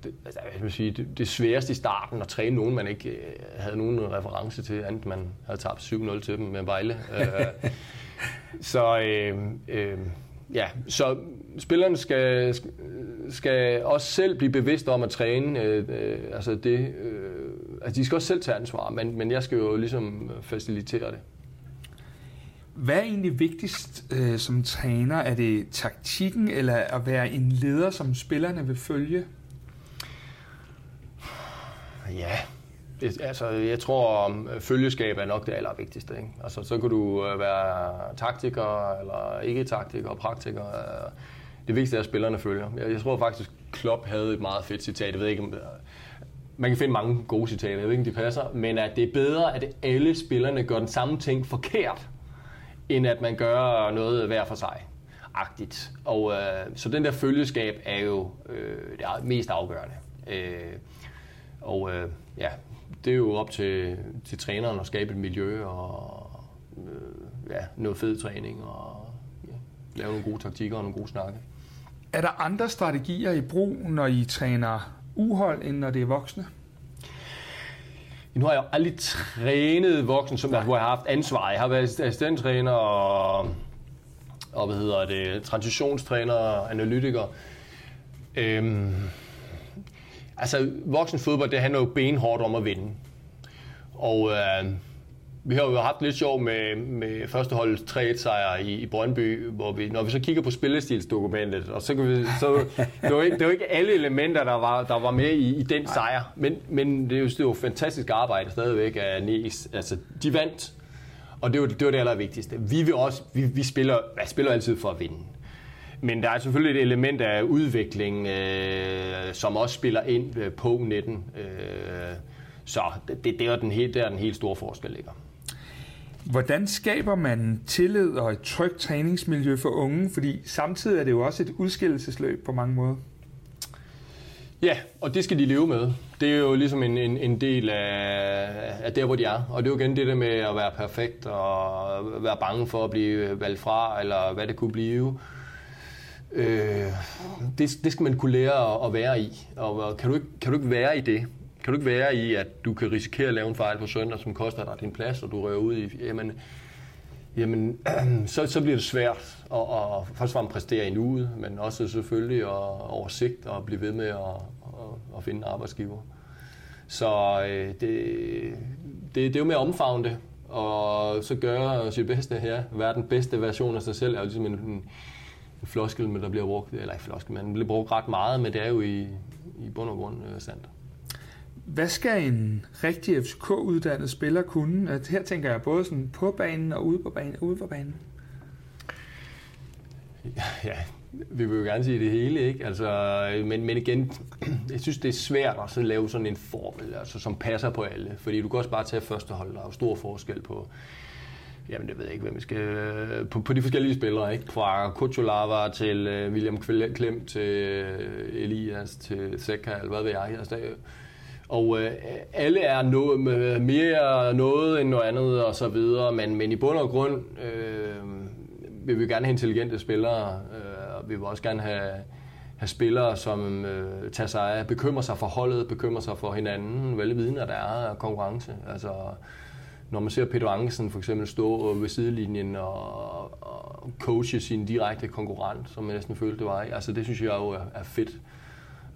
Det, altså, jeg vil sige, det, det sværeste i starten at træne nogen, man ikke øh, havde nogen reference til, andet man havde tabt 7-0 til dem med Vejle. Øh, så øh, øh, ja, så spillerne skal, skal også selv blive bevidste om at træne. Øh, øh, altså det, øh, altså de skal også selv tage ansvar, men, men jeg skal jo ligesom facilitere det. Hvad er egentlig vigtigst øh, som træner? Er det taktikken, eller at være en leder, som spillerne vil følge? Ja, altså, jeg tror, følgeskab er nok det allervigtigste. Ikke? Altså, så kan du øh, være taktiker, eller ikke taktiker, praktiker. Det vigtigste er, at spillerne følger. Jeg, jeg tror faktisk, Klopp havde et meget fedt citat. Jeg ved ikke, om det, man kan finde mange gode citater, jeg ved ikke, om de passer, men at det er bedre, at alle spillerne gør den samme ting forkert, end at man gør noget hver for sig. Agtigt. Og, øh, så den der følgeskab er jo øh, det mest afgørende. Øh, og øh, ja, det er jo op til, til træneren at skabe et miljø og øh, ja, noget fed træning og lave nogle gode taktikker og nogle gode snakke. Er der andre strategier i brug, når I træner uhold, end når det er voksne? Nu har jeg jo aldrig trænet voksne, som jeg, hvor jeg har haft ansvar. Jeg har været assistenttræner og, og hvad hedder det, transitionstræner og analytiker. Øhm, altså, voksen fodbold, det handler jo benhårdt om at vinde. Og øh, vi har jo haft lidt sjov med, med førsteholdets 3-1-sejr i, i Brøndby, hvor vi, når vi så kigger på spillestilsdokumentet, og så kan vi, så, det, var ikke, det var ikke alle elementer, der var, der var med i, i den sejr, men, men det er jo, det jo fantastisk arbejde stadigvæk af Nies. Altså, de vandt, Og det var det, var det allervigtigste. Vi, vil også, vi, vi spiller, jeg spiller altid for at vinde. Men der er selvfølgelig et element af udvikling, øh, som også spiller ind øh, på netten. Øh, så det, det, er den helt, der den helt store forskel ligger. Hvordan skaber man tillid og et trygt træningsmiljø for unge? Fordi samtidig er det jo også et udskillelsesløb på mange måder. Ja, og det skal de leve med. Det er jo ligesom en, en, en del af, af der, hvor de er. Og det er jo igen det der med at være perfekt og være bange for at blive valgt fra, eller hvad det kunne blive. Øh, det, det skal man kunne lære at, at være i. Og kan du, ikke, kan du ikke være i det, kan du ikke være i, at du kan risikere at lave en fejl på søndag, som koster dig din plads, og du rører ud i, jamen, jamen så, så bliver det svært at, at først og præstere i nuet, men også selvfølgelig at oversigt og blive ved med at, at, at finde arbejdsgiver. Så øh, det, det, det er jo med at omfavne det, og så gøre sit bedste her. Være den bedste version af sig selv er jo ligesom en, en, en floskel, men der bliver brugt, eller ikke floskel, men bliver brugt ret meget, men det er jo i, i bund og grund øh, sandt. Hvad skal en rigtig FCK-uddannet spiller kunne? At her tænker jeg både sådan på banen og ude på banen. Ude på banen. Ja, vi vil jo gerne sige det hele, ikke? Altså, men, men igen, jeg synes, det er svært at så lave sådan en formel, altså, som passer på alle. Fordi du kan også bare tage første hold, der er jo stor forskel på, jamen det ved jeg ikke, hvem vi skal, på, på de forskellige spillere, ikke? Fra Kutsulava til øh, William Klem til øh, Elias til Seca, eller hvad ved jeg. Altså, der, og øh, alle er noget, mere noget end noget andet og så videre, men, men i bund og grund øh, vil vi gerne have intelligente spillere, øh, og vi vil også gerne have, have spillere, som øh, tager sig af, bekymrer sig for holdet, bekymrer sig for hinanden, velvidende, at der er konkurrence. Altså, når man ser Peter Angelsen for eksempel stå ved sidelinjen og, og coache sin direkte konkurrent, som jeg næsten følte det var, altså det synes jeg jo er, er fedt.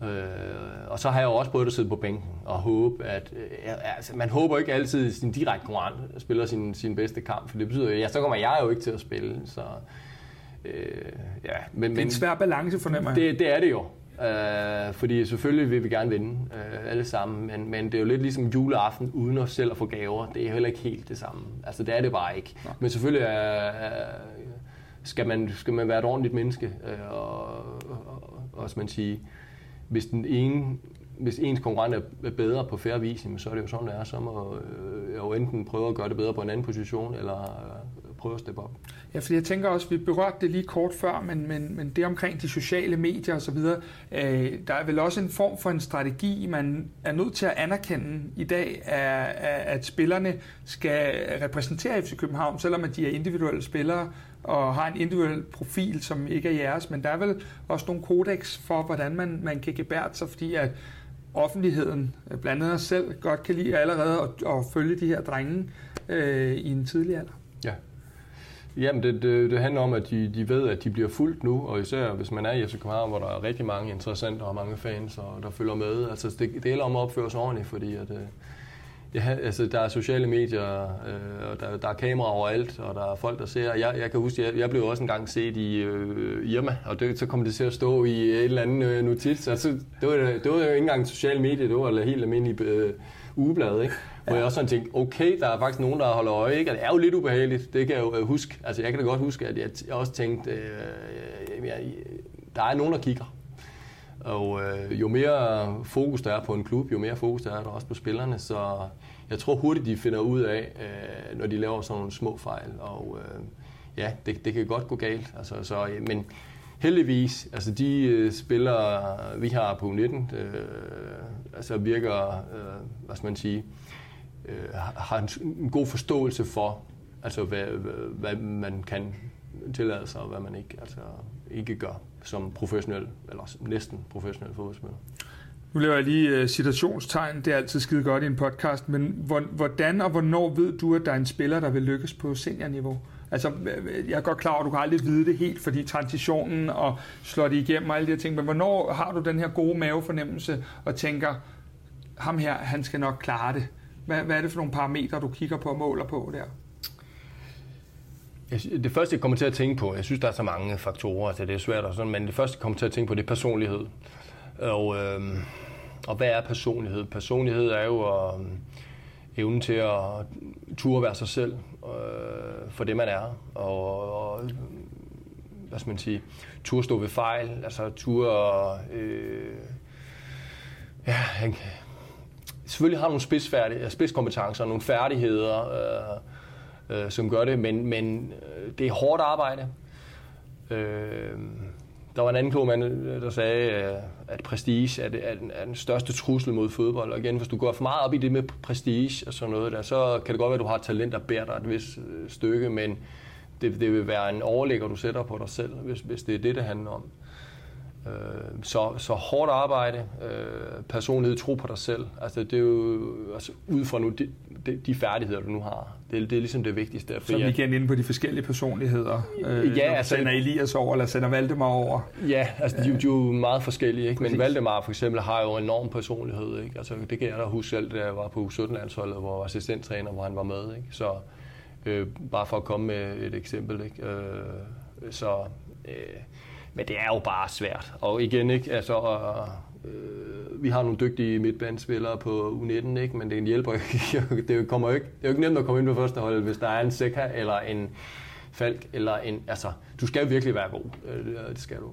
Øh, og så har jeg jo også prøvet at sidde på bænken og håbe, at øh, altså, man håber ikke altid, at sin direkte konkurrent spiller sin, sin bedste kamp, for det betyder jo, ja, så kommer jeg jo ikke til at spille. Så, øh, ja, men, det er en svær balance, fornemmer jeg. Det, det er det jo. Øh, fordi selvfølgelig vil vi gerne vinde øh, alle sammen, men, men det er jo lidt ligesom juleaften uden at selv at få gaver. Det er heller ikke helt det samme. Altså det er det bare ikke. Nej. Men selvfølgelig er, er, skal, man, skal man være et ordentligt menneske, øh, og, og, og, og man sige, hvis den ene hvis ens konkurrent er bedre på færre vis, så er det jo sådan, det er. Så må øh, jeg jo enten prøve at gøre det bedre på en anden position, eller øh, prøve at steppe op. Ja, fordi jeg tænker også, vi berørte det lige kort før, men, men, men det omkring de sociale medier osv., øh, der er vel også en form for en strategi, man er nødt til at anerkende i dag, at, at spillerne skal repræsentere FC København, selvom at de er individuelle spillere, og har en individuel profil, som ikke er jeres, men der er vel også nogle kodex for, hvordan man, man kan gebære sig, fordi at offentligheden, øh, blandt andet os selv, godt kan lide allerede at, at følge de her drenge øh, i en tidlig alder. Ja. Jamen, det, det, det handler om, at de, de ved, at de bliver fuldt nu, og især hvis man er i FC København, hvor der er rigtig mange interessenter og mange fans, og der følger med. Altså, det, det gælder om at opføre sig ordentligt, fordi at, øh, Ja, altså der er sociale medier, øh, og der, der er kameraer overalt, og der er folk, der ser. Jeg, jeg kan huske, jeg, jeg blev også engang set i øh, Irma, og det, så kom det til at stå i et eller andet øh, notits. Altså, det, var, det var jo ikke engang sociale medier, det var helt almindeligt øh, ugeblad, ikke? Hvor ja. jeg også sådan tænkte, okay, der er faktisk nogen, der holder øje, ikke? Og det er jo lidt ubehageligt, det kan jeg jo øh, huske. Altså, jeg kan da godt huske, at jeg, jeg også tænkte, øh, jeg, der er nogen, der kigger. Og øh, jo mere fokus der er på en klub, jo mere fokus der er der også på spillerne. Så jeg tror hurtigt, de finder ud af, øh, når de laver sådan nogle små fejl. Og øh, ja, det, det kan godt gå galt. Altså, så, øh, men heldigvis, altså de øh, spillere, vi har på 19, øh, altså virker, øh, hvad skal man sige, øh, har en, en god forståelse for, altså hvad, hvad man kan tillade sig, og hvad man ikke, altså, ikke gør som professionel, eller næsten professionel fodboldspiller. Nu laver jeg lige uh, citationstegn, det er altid skide godt i en podcast, men hvordan og hvornår ved du, at der er en spiller, der vil lykkes på seniorniveau? Altså, øh, jeg er godt klar over, at du kan aldrig vide det helt, fordi transitionen og slår det igennem og alle de her ting, men hvornår har du den her gode mavefornemmelse og tænker, ham her, han skal nok klare det? Hvad, hvad er det for nogle parametre, du kigger på og måler på der? Det første, jeg kommer til at tænke på, jeg synes, der er så mange faktorer, så det er svært, og sådan, men det første, jeg kommer til at tænke på, det er personlighed. Og, øh, og hvad er personlighed? Personlighed er jo at, øh, evnen til at turde være sig selv øh, for det, man er. Og, og hvad skal man sige, tur stå ved fejl, altså tur øh, ja, han, selvfølgelig har nogle spidsfærdige, spidskompetencer, nogle færdigheder, øh, øh, som gør det, men, men øh, det er hårdt arbejde. Øh, der var en anden klog mand, øh, der sagde, øh, at prestige er, det, er, den, er den største trussel mod fodbold. Og igen, hvis du går for meget op i det med prestige og sådan noget der, så kan det godt være, at du har et talent, der bærer dig et vist øh, stykke, men det, det vil være en overlægger, du sætter på dig selv, hvis, hvis det er det, det handler om. Øh, så, så hårdt arbejde, øh, personlighed, tro på dig selv. Altså, det er jo altså, ud fra nu, de, de, de færdigheder, du nu har. Det, det er ligesom det vigtigste. Så vi igen inde på de forskellige personligheder. Øh, ja, altså, sender Elias over, eller sender Valdemar over. Ja, altså de, de er jo meget forskellige. Ikke? Men Valdemar for eksempel har jo en enorm personlighed. Ikke? Altså, det kan jeg da huske selv, da jeg var på U17-landsholdet, hvor jeg var assistenttræner, hvor han var med. Ikke? Så øh, bare for at komme med et eksempel. Ikke? Øh, så... Øh, men det er jo bare svært. Og igen, ikke, altså, øh, vi har nogle dygtige midtbandspillere på U19, ikke, men det hjælper ikke. det, kommer ikke, det er jo ikke nemt at komme ind på første hold, hvis der er en Seca eller en Falk, eller en, altså, du skal virkelig være god. Øh, det skal du.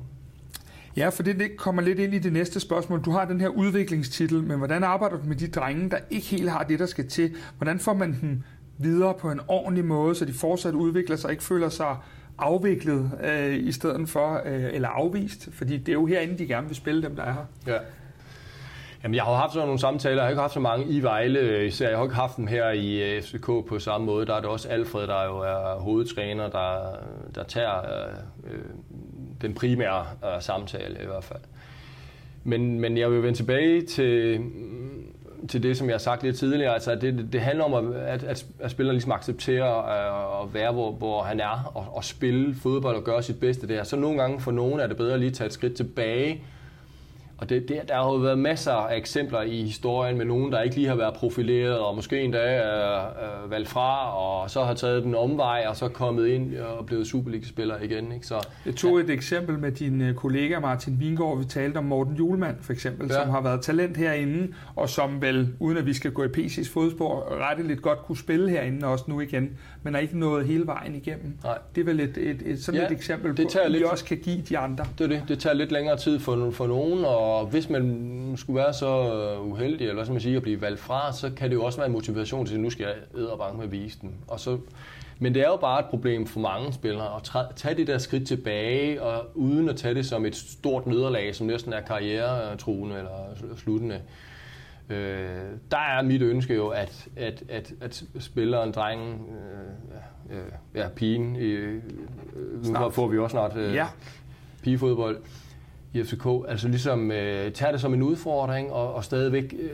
Ja, for det kommer lidt ind i det næste spørgsmål. Du har den her udviklingstitel, men hvordan arbejder du med de drenge, der ikke helt har det, der skal til? Hvordan får man dem videre på en ordentlig måde, så de fortsat udvikler sig og ikke føler sig afviklet øh, i stedet for, øh, eller afvist, fordi det er jo herinde, de gerne vil spille dem, der er her. Ja. Jamen, jeg har haft sådan nogle samtaler. Jeg har ikke haft så mange i Vejle, øh, især jeg har ikke haft dem her i øh, FCK på samme måde. Der er det også Alfred, der jo er hovedtræner, der, der tager øh, øh den primære øh, samtale i hvert fald. Men, men jeg vil vende tilbage til, til det, som jeg har sagt lidt tidligere. Altså, det, det handler om, at, at, at spilleren ligesom accepterer øh, at være, hvor, hvor han er, og, og spille fodbold og gøre sit bedste der. Så nogle gange for nogen er det bedre at lige tage et skridt tilbage, og det, det, der har jo været masser af eksempler i historien med nogen, der ikke lige har været profileret, og måske endda er øh, valgt fra, og så har taget den omvej, og så kommet ind og blevet Superliga-spiller igen. Ikke? Så, Jeg tog ja. et eksempel med din øh, kollega Martin Vingård. Vi talte om Morten Julemand, for eksempel, ja. som har været talent herinde, og som vel, uden at vi skal gå i PC's fodspor, retteligt lidt godt kunne spille herinde også nu igen, men er ikke nået hele vejen igennem. Nej. Det er vel et, et, et sådan ja, et eksempel det på, vi lidt, også kan give de andre. Det det. Det tager lidt længere tid for, for nogen, og og hvis man skulle være så øh, uheldig, eller hvad skal man sige, at blive valgt fra, så kan det jo også være en motivation til, at nu skal jeg bange med at vise den. Og så, men det er jo bare et problem for mange spillere at tage det der skridt tilbage, og uden at tage det som et stort nederlag, som næsten er karrieretruende eller sluttende. Øh, der er mit ønske jo, at, at, at, at spilleren, drengen, øh, øh, ja, pigen, øh, nu får vi også snart øh, ja. pigefodbold, i FCK. Altså ligesom øh, tager det som en udfordring, og, og stadigvæk øh,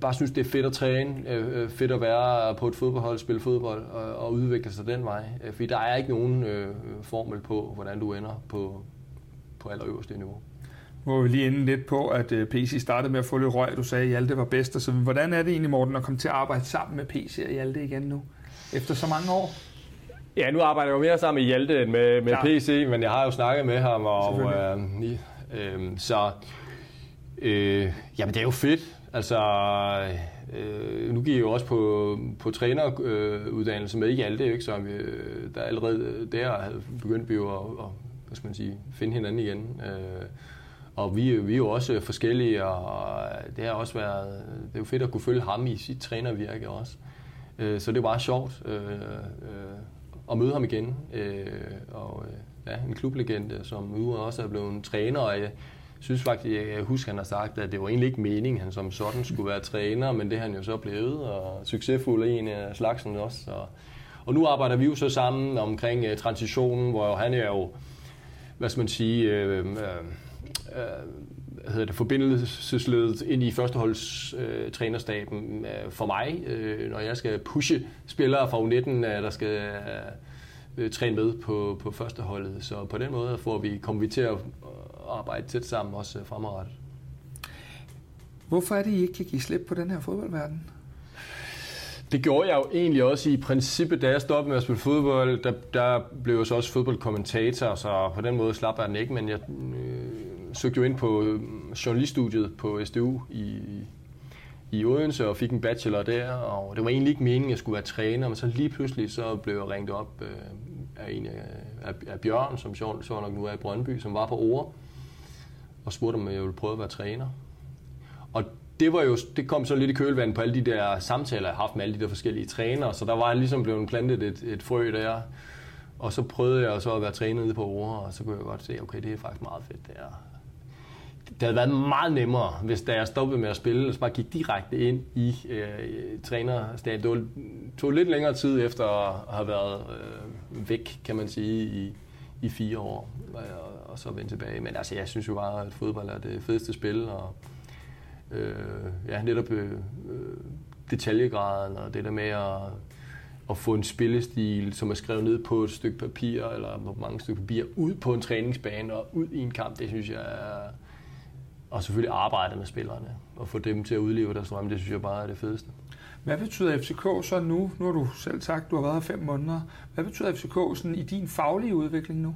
bare synes, det er fedt at træne, øh, øh, fedt at være på et fodboldhold, spille fodbold og, og udvikle sig den vej. Øh, fordi der er ikke nogen øh, formel på, hvordan du ender på, på allerøverste niveau. Hvor vi lige inde lidt på, at øh, PC startede med at få lidt røg. Du sagde, at Hjalte var bedst. Så hvordan er det egentlig, Morten, at komme til at arbejde sammen med PC og Hjalte igen nu? Efter så mange år? Ja, nu arbejder jeg jo mere sammen med Hjalte end med, med PC, men jeg har jo snakket med ham. Og, øh, øh, så øh, jamen, det er jo fedt. Altså, øh, nu gik jeg jo også på, på træneruddannelse med Hjalte, ikke? så vi, der allerede der begyndte vi jo at, at hvad skal man sige, finde hinanden igen. Øh, og vi, vi er jo også forskellige, og det har også været, det er jo fedt at kunne følge ham i sit trænervirke også. Øh, så det var sjovt. Øh, øh, at møde ham igen. Øh, og øh, ja, en klublegende, som nu også er blevet en træner, og jeg synes faktisk, jeg husker, han har sagt, at det var egentlig ikke meningen, han som sådan skulle være træner, men det er han jo så blevet, og succesfuld en af slagsen også. Og, og nu arbejder vi jo så sammen omkring øh, transitionen, hvor han er jo, hvad skal man sige, øh, øh, øh, hedder det, forbindelsesledet ind i førsteholds øh, trænerstaben øh, for mig, øh, når jeg skal pushe spillere fra U19, øh, der skal øh, træne med på, på førsteholdet. Så på den måde får vi, kommer vi til at arbejde tæt sammen også fremadrettet. Hvorfor er det, I ikke kan give slip på den her fodboldverden? Det gjorde jeg jo egentlig også i princippet, da jeg stoppede med at spille fodbold. Der, der blev jeg så også fodboldkommentator, så på den måde slap jeg den ikke. Men jeg øh, søgte jo ind på øh, journaliststudiet på SDU i, i Odense og fik en bachelor der, og det var egentlig ikke meningen, at jeg skulle være træner, men så lige pludselig så blev jeg ringet op øh, af en af, af, Bjørn, som sjovt så nok nu er i Brøndby, som var på Ore, og spurgte, om jeg ville prøve at være træner. Og det, var jo, det kom så lidt i kølvandet på alle de der samtaler, jeg har haft med alle de der forskellige trænere, så der var ligesom blevet plantet et, et frø der. Og så prøvede jeg så at være træner nede på Ore, og så kunne jeg godt se, okay, det er faktisk meget fedt det her. Det havde været meget nemmere, hvis da jeg stoppede med at spille, så bare gik direkte ind i øh, trænerstaben. Det var, tog lidt længere tid efter at have været øh, væk, kan man sige, i, i fire år, og, og så vende tilbage. Men altså, jeg synes jo bare, at fodbold er det fedeste spil, og øh, ja, netop øh, øh, detaljegraden og det der med at, at få en spillestil, som er skrevet ned på et stykke papir, eller på mange stykker papir, ud på en træningsbane og ud i en kamp, det synes jeg er... Og selvfølgelig arbejde med spillerne, og få dem til at udleve deres drømme, det synes jeg bare er det fedeste. Hvad betyder FCK så nu? Nu har du selv sagt, du har været her fem måneder. Hvad betyder FCK sådan i din faglige udvikling nu?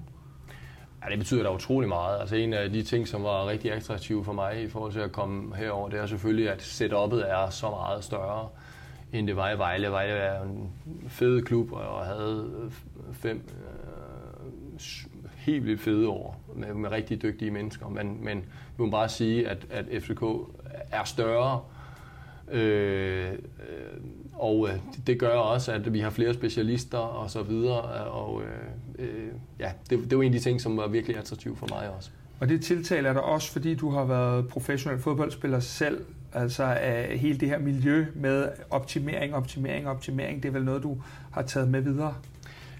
Ja, det betyder da utrolig meget. Altså en af de ting, som var rigtig attraktive for mig i forhold til at komme herover, det er selvfølgelig, at setup'et er så meget større, end det var i Vejle. Vejle er en fed klub, og havde fem helt vildt fede år med, med rigtig dygtige mennesker. Men, men vi må bare sige, at, at FCK er større, Øh, øh, og øh, det gør også, at vi har flere specialister og så videre. Og øh, øh, ja, det, det var en af de ting, som var virkelig attraktiv for mig også. Og det tiltaler dig også, fordi du har været professionel fodboldspiller selv, altså af hele det her miljø med optimering, optimering, optimering, det er vel noget, du har taget med videre?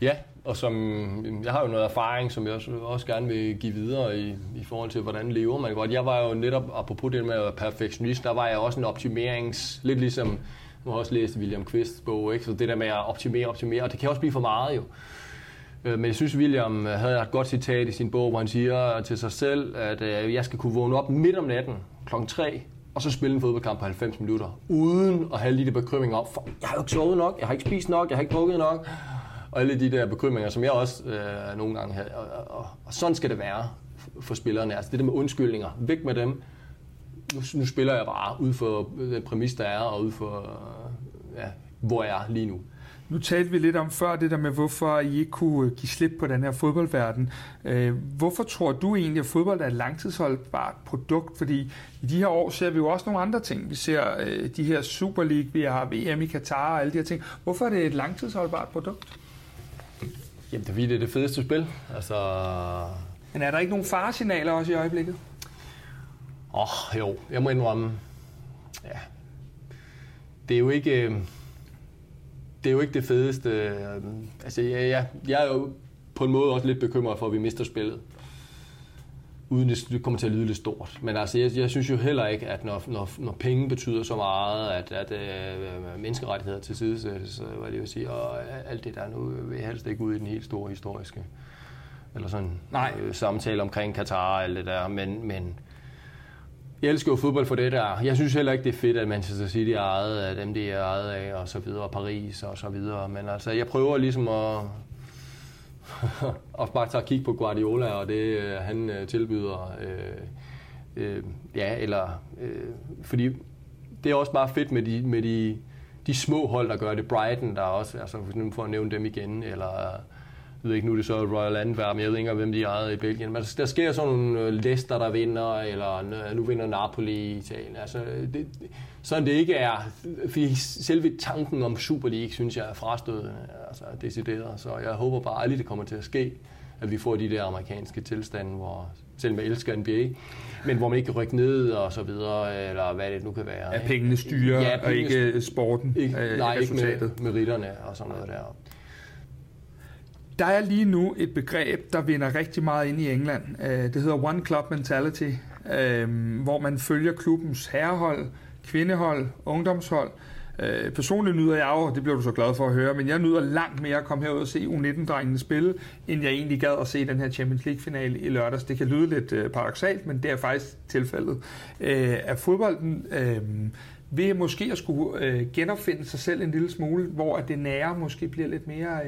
Ja, og som, jeg har jo noget erfaring, som jeg også, også gerne vil give videre i, i forhold til, hvordan lever man godt. Jeg var jo netop, apropos det med at være perfektionist, der var jeg også en optimerings, lidt ligesom, nu har også læst William Quists bog, ikke? så det der med at optimere, optimere, og det kan også blive for meget jo. Øh, men jeg synes, William havde et godt citat i sin bog, hvor han siger til sig selv, at øh, jeg skal kunne vågne op midt om natten klokken 3 og så spille en fodboldkamp på 90 minutter, uden at have lige det bekymring op, for jeg har jo ikke sovet nok, jeg har ikke spist nok, jeg har ikke drukket nok, og alle de der bekymringer, som jeg også øh, nogle gange havde. Og, og, og, sådan skal det være for spillerne. Altså det der med undskyldninger, væk med dem. Nu, nu spiller jeg bare ud for den præmis, der er, og ud for, øh, ja, hvor jeg er lige nu. Nu talte vi lidt om før det der med, hvorfor I ikke kunne give slip på den her fodboldverden. Øh, hvorfor tror du egentlig, at fodbold er et langtidsholdbart produkt? Fordi i de her år ser vi jo også nogle andre ting. Vi ser øh, de her Super League, vi har VM i Katar og alle de her ting. Hvorfor er det et langtidsholdbart produkt? Jamen, det er det er det fedeste spil. Altså... Men er der ikke nogen faresignaler også i øjeblikket? Åh, oh, jo. Jeg må indrømme, ja. Det er jo ikke... Øh, det er jo ikke det fedeste. Øh, altså, ja, ja, jeg er jo på en måde også lidt bekymret for, at vi mister spillet uden det kommer til at lyde lidt stort. Men altså, jeg, jeg synes jo heller ikke, at når, når, når penge betyder så meget, at, at øh, menneskerettigheder til side, så, hvad det vil sige, og alt det der nu vil jeg helst ikke ud i den helt store historiske eller sådan Nej. Øh, samtale omkring Katar og alt det der, men, men jeg elsker jo fodbold for det der. Jeg synes heller ikke, det er fedt, at Manchester City er ejet af dem, de er ejet af, og så videre, og Paris og så videre. Men altså, jeg prøver ligesom at, og bare tage kigge på Guardiola og det, øh, han øh, tilbyder. Øh, øh, ja, eller... Øh, fordi det er også bare fedt med de, med de, de små hold, der gør det. Brighton, der er også, altså for at nævne dem igen, eller jeg ved ikke, nu er det så Royal Antwerp, men jeg ved ikke hvem de er i Belgien. Men der sker sådan nogle øh, Leicester, der vinder, eller nu vinder Napoli i Italien. Altså, det, sådan det ikke er, fordi selve tanken om Super League, synes jeg er frastødende, altså decideret. Så jeg håber bare aldrig, det kommer til at ske, at vi får de der amerikanske tilstande, hvor selv med elsker NBA, men hvor man ikke kan rykke ned og så videre, eller hvad det nu kan være. Ja, pengene styrer, ja, pengene og ikke sporten. Ikke, øh, nej, ikke med, med ritterne og sådan noget der. Der er lige nu et begreb, der vinder rigtig meget ind i England. Øh, det hedder One Club Mentality, øh, hvor man følger klubbens herrehold, kvindehold, ungdomshold. Øh, personligt nyder jeg jo, det bliver du så glad for at høre, men jeg nyder langt mere at komme herud og se U19-drengene spille, end jeg egentlig gad at se den her Champions League-finale i lørdags. Det kan lyde lidt øh, paradoxalt, men det er faktisk tilfældet. Øh, er fodbolden øh, ved måske at skulle genopfinde sig selv en lille smule, hvor det nære måske bliver lidt mere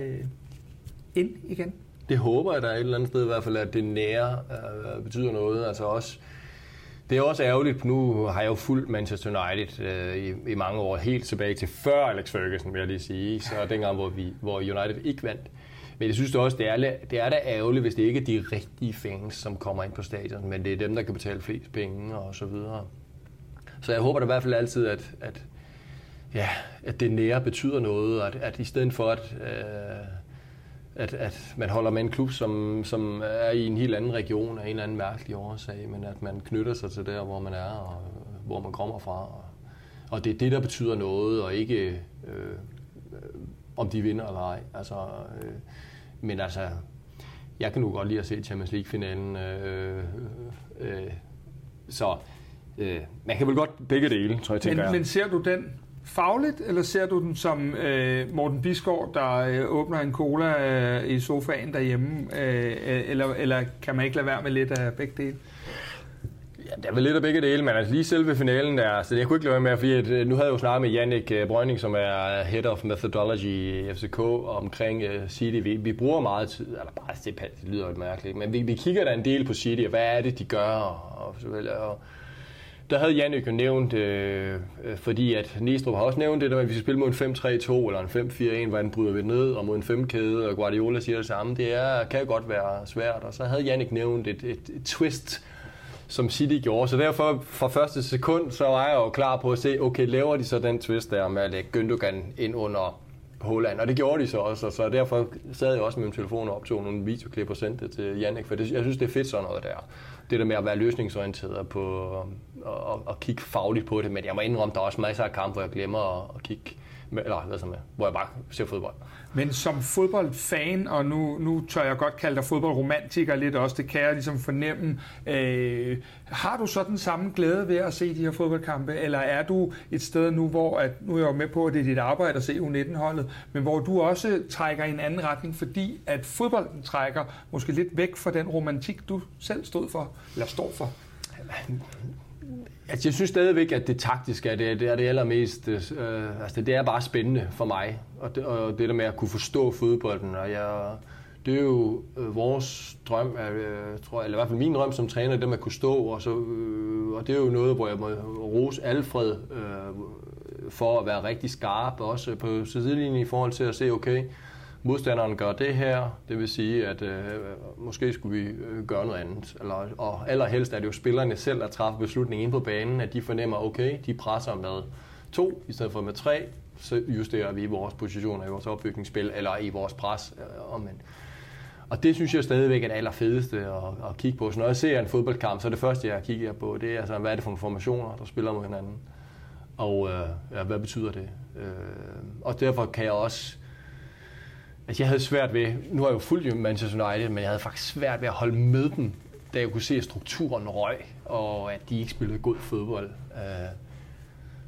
ind igen? Det håber jeg da et eller andet sted i hvert fald, at det nære øh, betyder noget. Altså også, det er også ærgerligt, nu har jeg jo fulgt Manchester United øh, i, i mange år, helt tilbage til før Alex Ferguson, vil jeg lige sige, så dengang, hvor, vi, hvor United ikke vandt. Men jeg synes det også, det er, det er da ærgerligt, hvis det ikke er de rigtige fans, som kommer ind på stadion, men det er dem, der kan betale flest penge og så videre. Så jeg håber da i hvert fald altid, at, at, ja, at det nære betyder noget, at, at i stedet for, at, øh, at, at man holder med en klub, som, som er i en helt anden region af en eller anden mærkelig årsag, men at man knytter sig til der, hvor man er og hvor man kommer fra. Og, og det er det, der betyder noget, og ikke øh, om de vinder eller ej. Altså, øh, men altså, jeg kan nu godt lide at se Champions League-finalen. Øh, øh, så øh, man kan vel godt begge dele, tror jeg, tænker men, men ser du den fagligt, eller ser du den som øh, Morten Bisgaard, der øh, åbner en cola øh, i sofaen derhjemme, øh, øh eller, eller kan man ikke lade være med lidt af begge dele? Ja, det er vel lidt af begge dele, men altså lige selve finalen der, så jeg kunne ikke lade være med, fordi at, øh, nu havde jeg jo snakket med Jannik øh, Brønding, som er Head of Methodology i FCK, omkring uh, City. Vi, vi bruger meget tid, eller bare, det, det lyder jo mærkeligt, men vi, vi kigger da en del på City, og hvad er det, de gør, og, og, og der havde Jannik jo nævnt, øh, øh, fordi at Næstrup har også nævnt det, der, at vi skal spille mod en 5-3-2 eller en 5-4-1, hvordan bryder vi ned, og mod en 5-kæde, og Guardiola siger det samme. Det er, kan godt være svært, og så havde Jannik nævnt et, et, et twist, som City gjorde. Så derfor fra første sekund, så var jeg jo klar på at se, okay, laver de så den twist der med at lægge Gündogan ind under Holland, og det gjorde de så også, og så derfor sad jeg også med min telefon og optog nogle videoklip og sendte det til Jannik, for det, jeg synes, det er fedt sådan noget der. Det der med at være løsningsorienteret på og, og kigge fagligt på det, men jeg må indrømme, der er også masser af kampe, hvor jeg glemmer at, at kigge eller hvad så med, hvor jeg bare ser fodbold. Men som fodboldfan, og nu, nu tør jeg godt kalde dig fodboldromantiker lidt også, det kan jeg ligesom fornemme, øh, har du så den samme glæde ved at se de her fodboldkampe, eller er du et sted nu, hvor, at, nu er jeg jo med på, at det er dit arbejde at se U19-holdet, men hvor du også trækker i en anden retning, fordi at fodbolden trækker måske lidt væk fra den romantik, du selv stod for, eller står for? Altså, jeg synes stadigvæk, at det taktiske er det, det, er det allermest... Øh, altså, det er bare spændende for mig. Og det, og det der med at kunne forstå fodbolden. Og jeg, det er jo øh, vores drøm, er, øh, tror, eller i hvert fald min drøm som træner, det med at kunne stå. Og, så, øh, og det er jo noget, hvor jeg må rose Alfred øh, for at være rigtig skarp. Også på sidelinjen i forhold til at se, okay, modstanderen gør det her, det vil sige, at øh, måske skulle vi øh, gøre noget andet. Eller, og allerhelst er det jo spillerne selv, der træffer beslutningen ind på banen, at de fornemmer, okay, de presser med to i stedet for med tre, så justerer vi vores positioner i vores opbygningsspil, eller i vores pres. Øh, men. Og det synes jeg stadigvæk er det allerfedeste at, at kigge på. Så når jeg ser en fodboldkamp, så er det første, jeg kigger på, det er, altså, hvad er det for nogle formationer, der spiller mod hinanden. Og øh, ja, hvad betyder det? Øh, og derfor kan jeg også Altså, jeg havde svært ved, nu har jeg jo fulgt Manchester United, men jeg havde faktisk svært ved at holde med dem, da jeg kunne se, at strukturen røg, og at de ikke spillede god fodbold. Uh,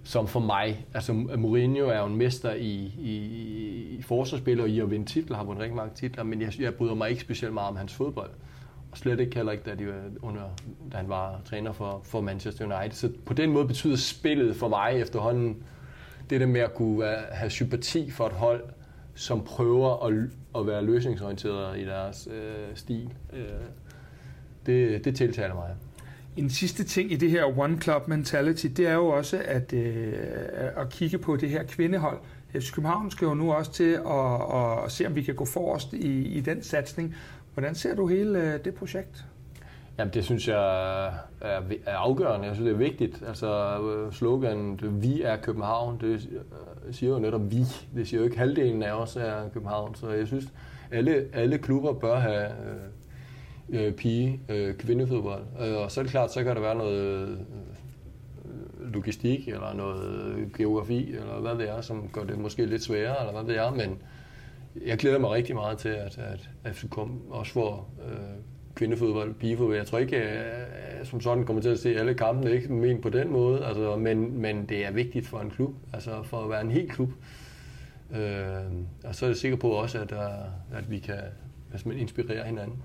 som for mig, altså Mourinho er jo en mester i, i, i forsvarsspil og i at vinde titler, har vundet rigtig mange titler, men jeg, jeg bryder mig ikke specielt meget om hans fodbold. Og slet ikke heller ikke, da, de, under, da han var træner for, for Manchester United. Så på den måde betyder spillet for mig efterhånden, det der med at kunne øh, have sympati for et hold, som prøver at, at være løsningsorienteret i deres øh, stil. Øh, det, det tiltaler mig. En sidste ting i det her One Club Mentality, det er jo også at, øh, at kigge på det her kvindehold. FC København skal jo nu også til at, at se, om vi kan gå forrest i, i den satsning. Hvordan ser du hele øh, det projekt? Jamen, det synes jeg er, er afgørende. Jeg synes, det er vigtigt. Altså, øh, sloganet, vi er København, det øh, siger jo netop vi. Det siger jo ikke halvdelen af os er København. Så jeg synes, alle, alle klubber bør have øh, øh pige, øh, kvindefodbold. Og så er det klart, så kan der være noget øh, logistik, eller noget geografi, eller hvad det er, som gør det måske lidt sværere, eller hvad det er. Men jeg glæder mig rigtig meget til, at, at FCK også får øh, kvindefodbold, pigefodbold. Jeg tror ikke, jeg, som sådan kommer til at se alle kampene, ikke men på den måde, altså, men, men det er vigtigt for en klub, altså for at være en hel klub. Øh, og så er jeg sikker på også, at, øh, at vi kan altså, inspirere hinanden.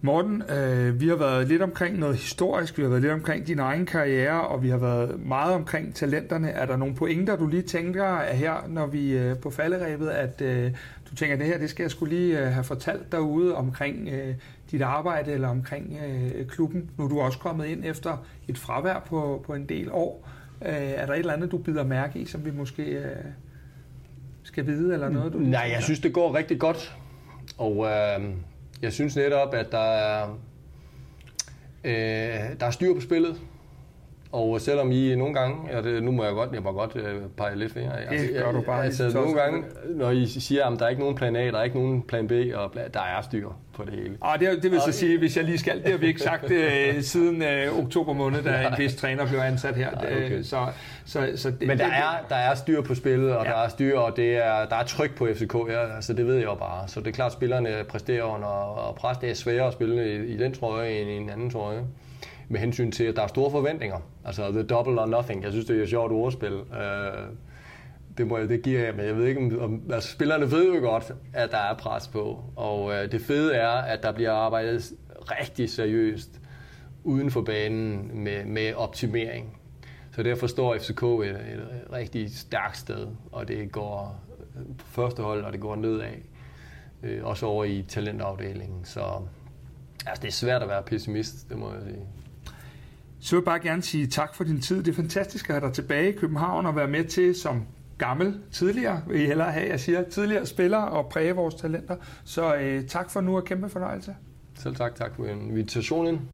Morten, øh, vi har været lidt omkring noget historisk, vi har været lidt omkring din egen karriere, og vi har været meget omkring talenterne. Er der nogle pointer, du lige tænker er her, når vi øh, på falderæbet, at øh, du tænker, det her det skal jeg skulle lige øh, have fortalt derude omkring øh, dit arbejde eller omkring øh, klubben. Nu er du også kommet ind efter et fravær på, på en del år. Øh, er der et eller andet, du bider mærke i, som vi måske øh, skal vide, eller noget? Du Nej, jeg synes, det går rigtig godt. Og øh, jeg synes netop, at der er, øh, der er styr på spillet. Og selvom I nogle gange, ja, det, nu må jeg godt, jeg må godt øh, pege lidt fingre. Det gør du bare. Altså, nogle gange, når I siger, at der er ikke nogen plan A, der er ikke nogen plan B, og bla, der er styr på det hele. Og det, det vil så sige, hvis jeg lige skal, det har vi ikke sagt øh, siden øh, oktober måned, da en vis træner blev ansat her. Nej, okay. så, så, så det, Men der det, er, der er styr på spillet, og ja. der er styr, og det er, der er tryk på FCK, ja, altså det ved jeg jo bare. Så det er klart, at spillerne præsterer under og pres. Det er sværere at spille i, i den trøje end i en anden trøje. Med hensyn til, at der er store forventninger. Altså the double or nothing. Jeg synes, det er et sjovt ordspil. Øh, det, må jeg, det giver jeg, men jeg ved ikke, om, om altså, spillerne ved jo godt, at der er pres på. Og øh, det fede er, at der bliver arbejdet rigtig seriøst uden for banen med, med optimering. Så derfor står FCK et, et rigtig stærkt sted, og det går øh, på første hold, og det går nedad. Øh, også over i talentafdelingen. Så altså, det er svært at være pessimist, det må jeg sige. Så vil jeg bare gerne sige tak for din tid. Det er fantastisk at have dig tilbage i København og være med til som gammel tidligere, vil I hellere have, jeg siger, tidligere spiller og præge vores talenter. Så øh, tak for nu og kæmpe fornøjelse. Selv tak, tak for invitationen.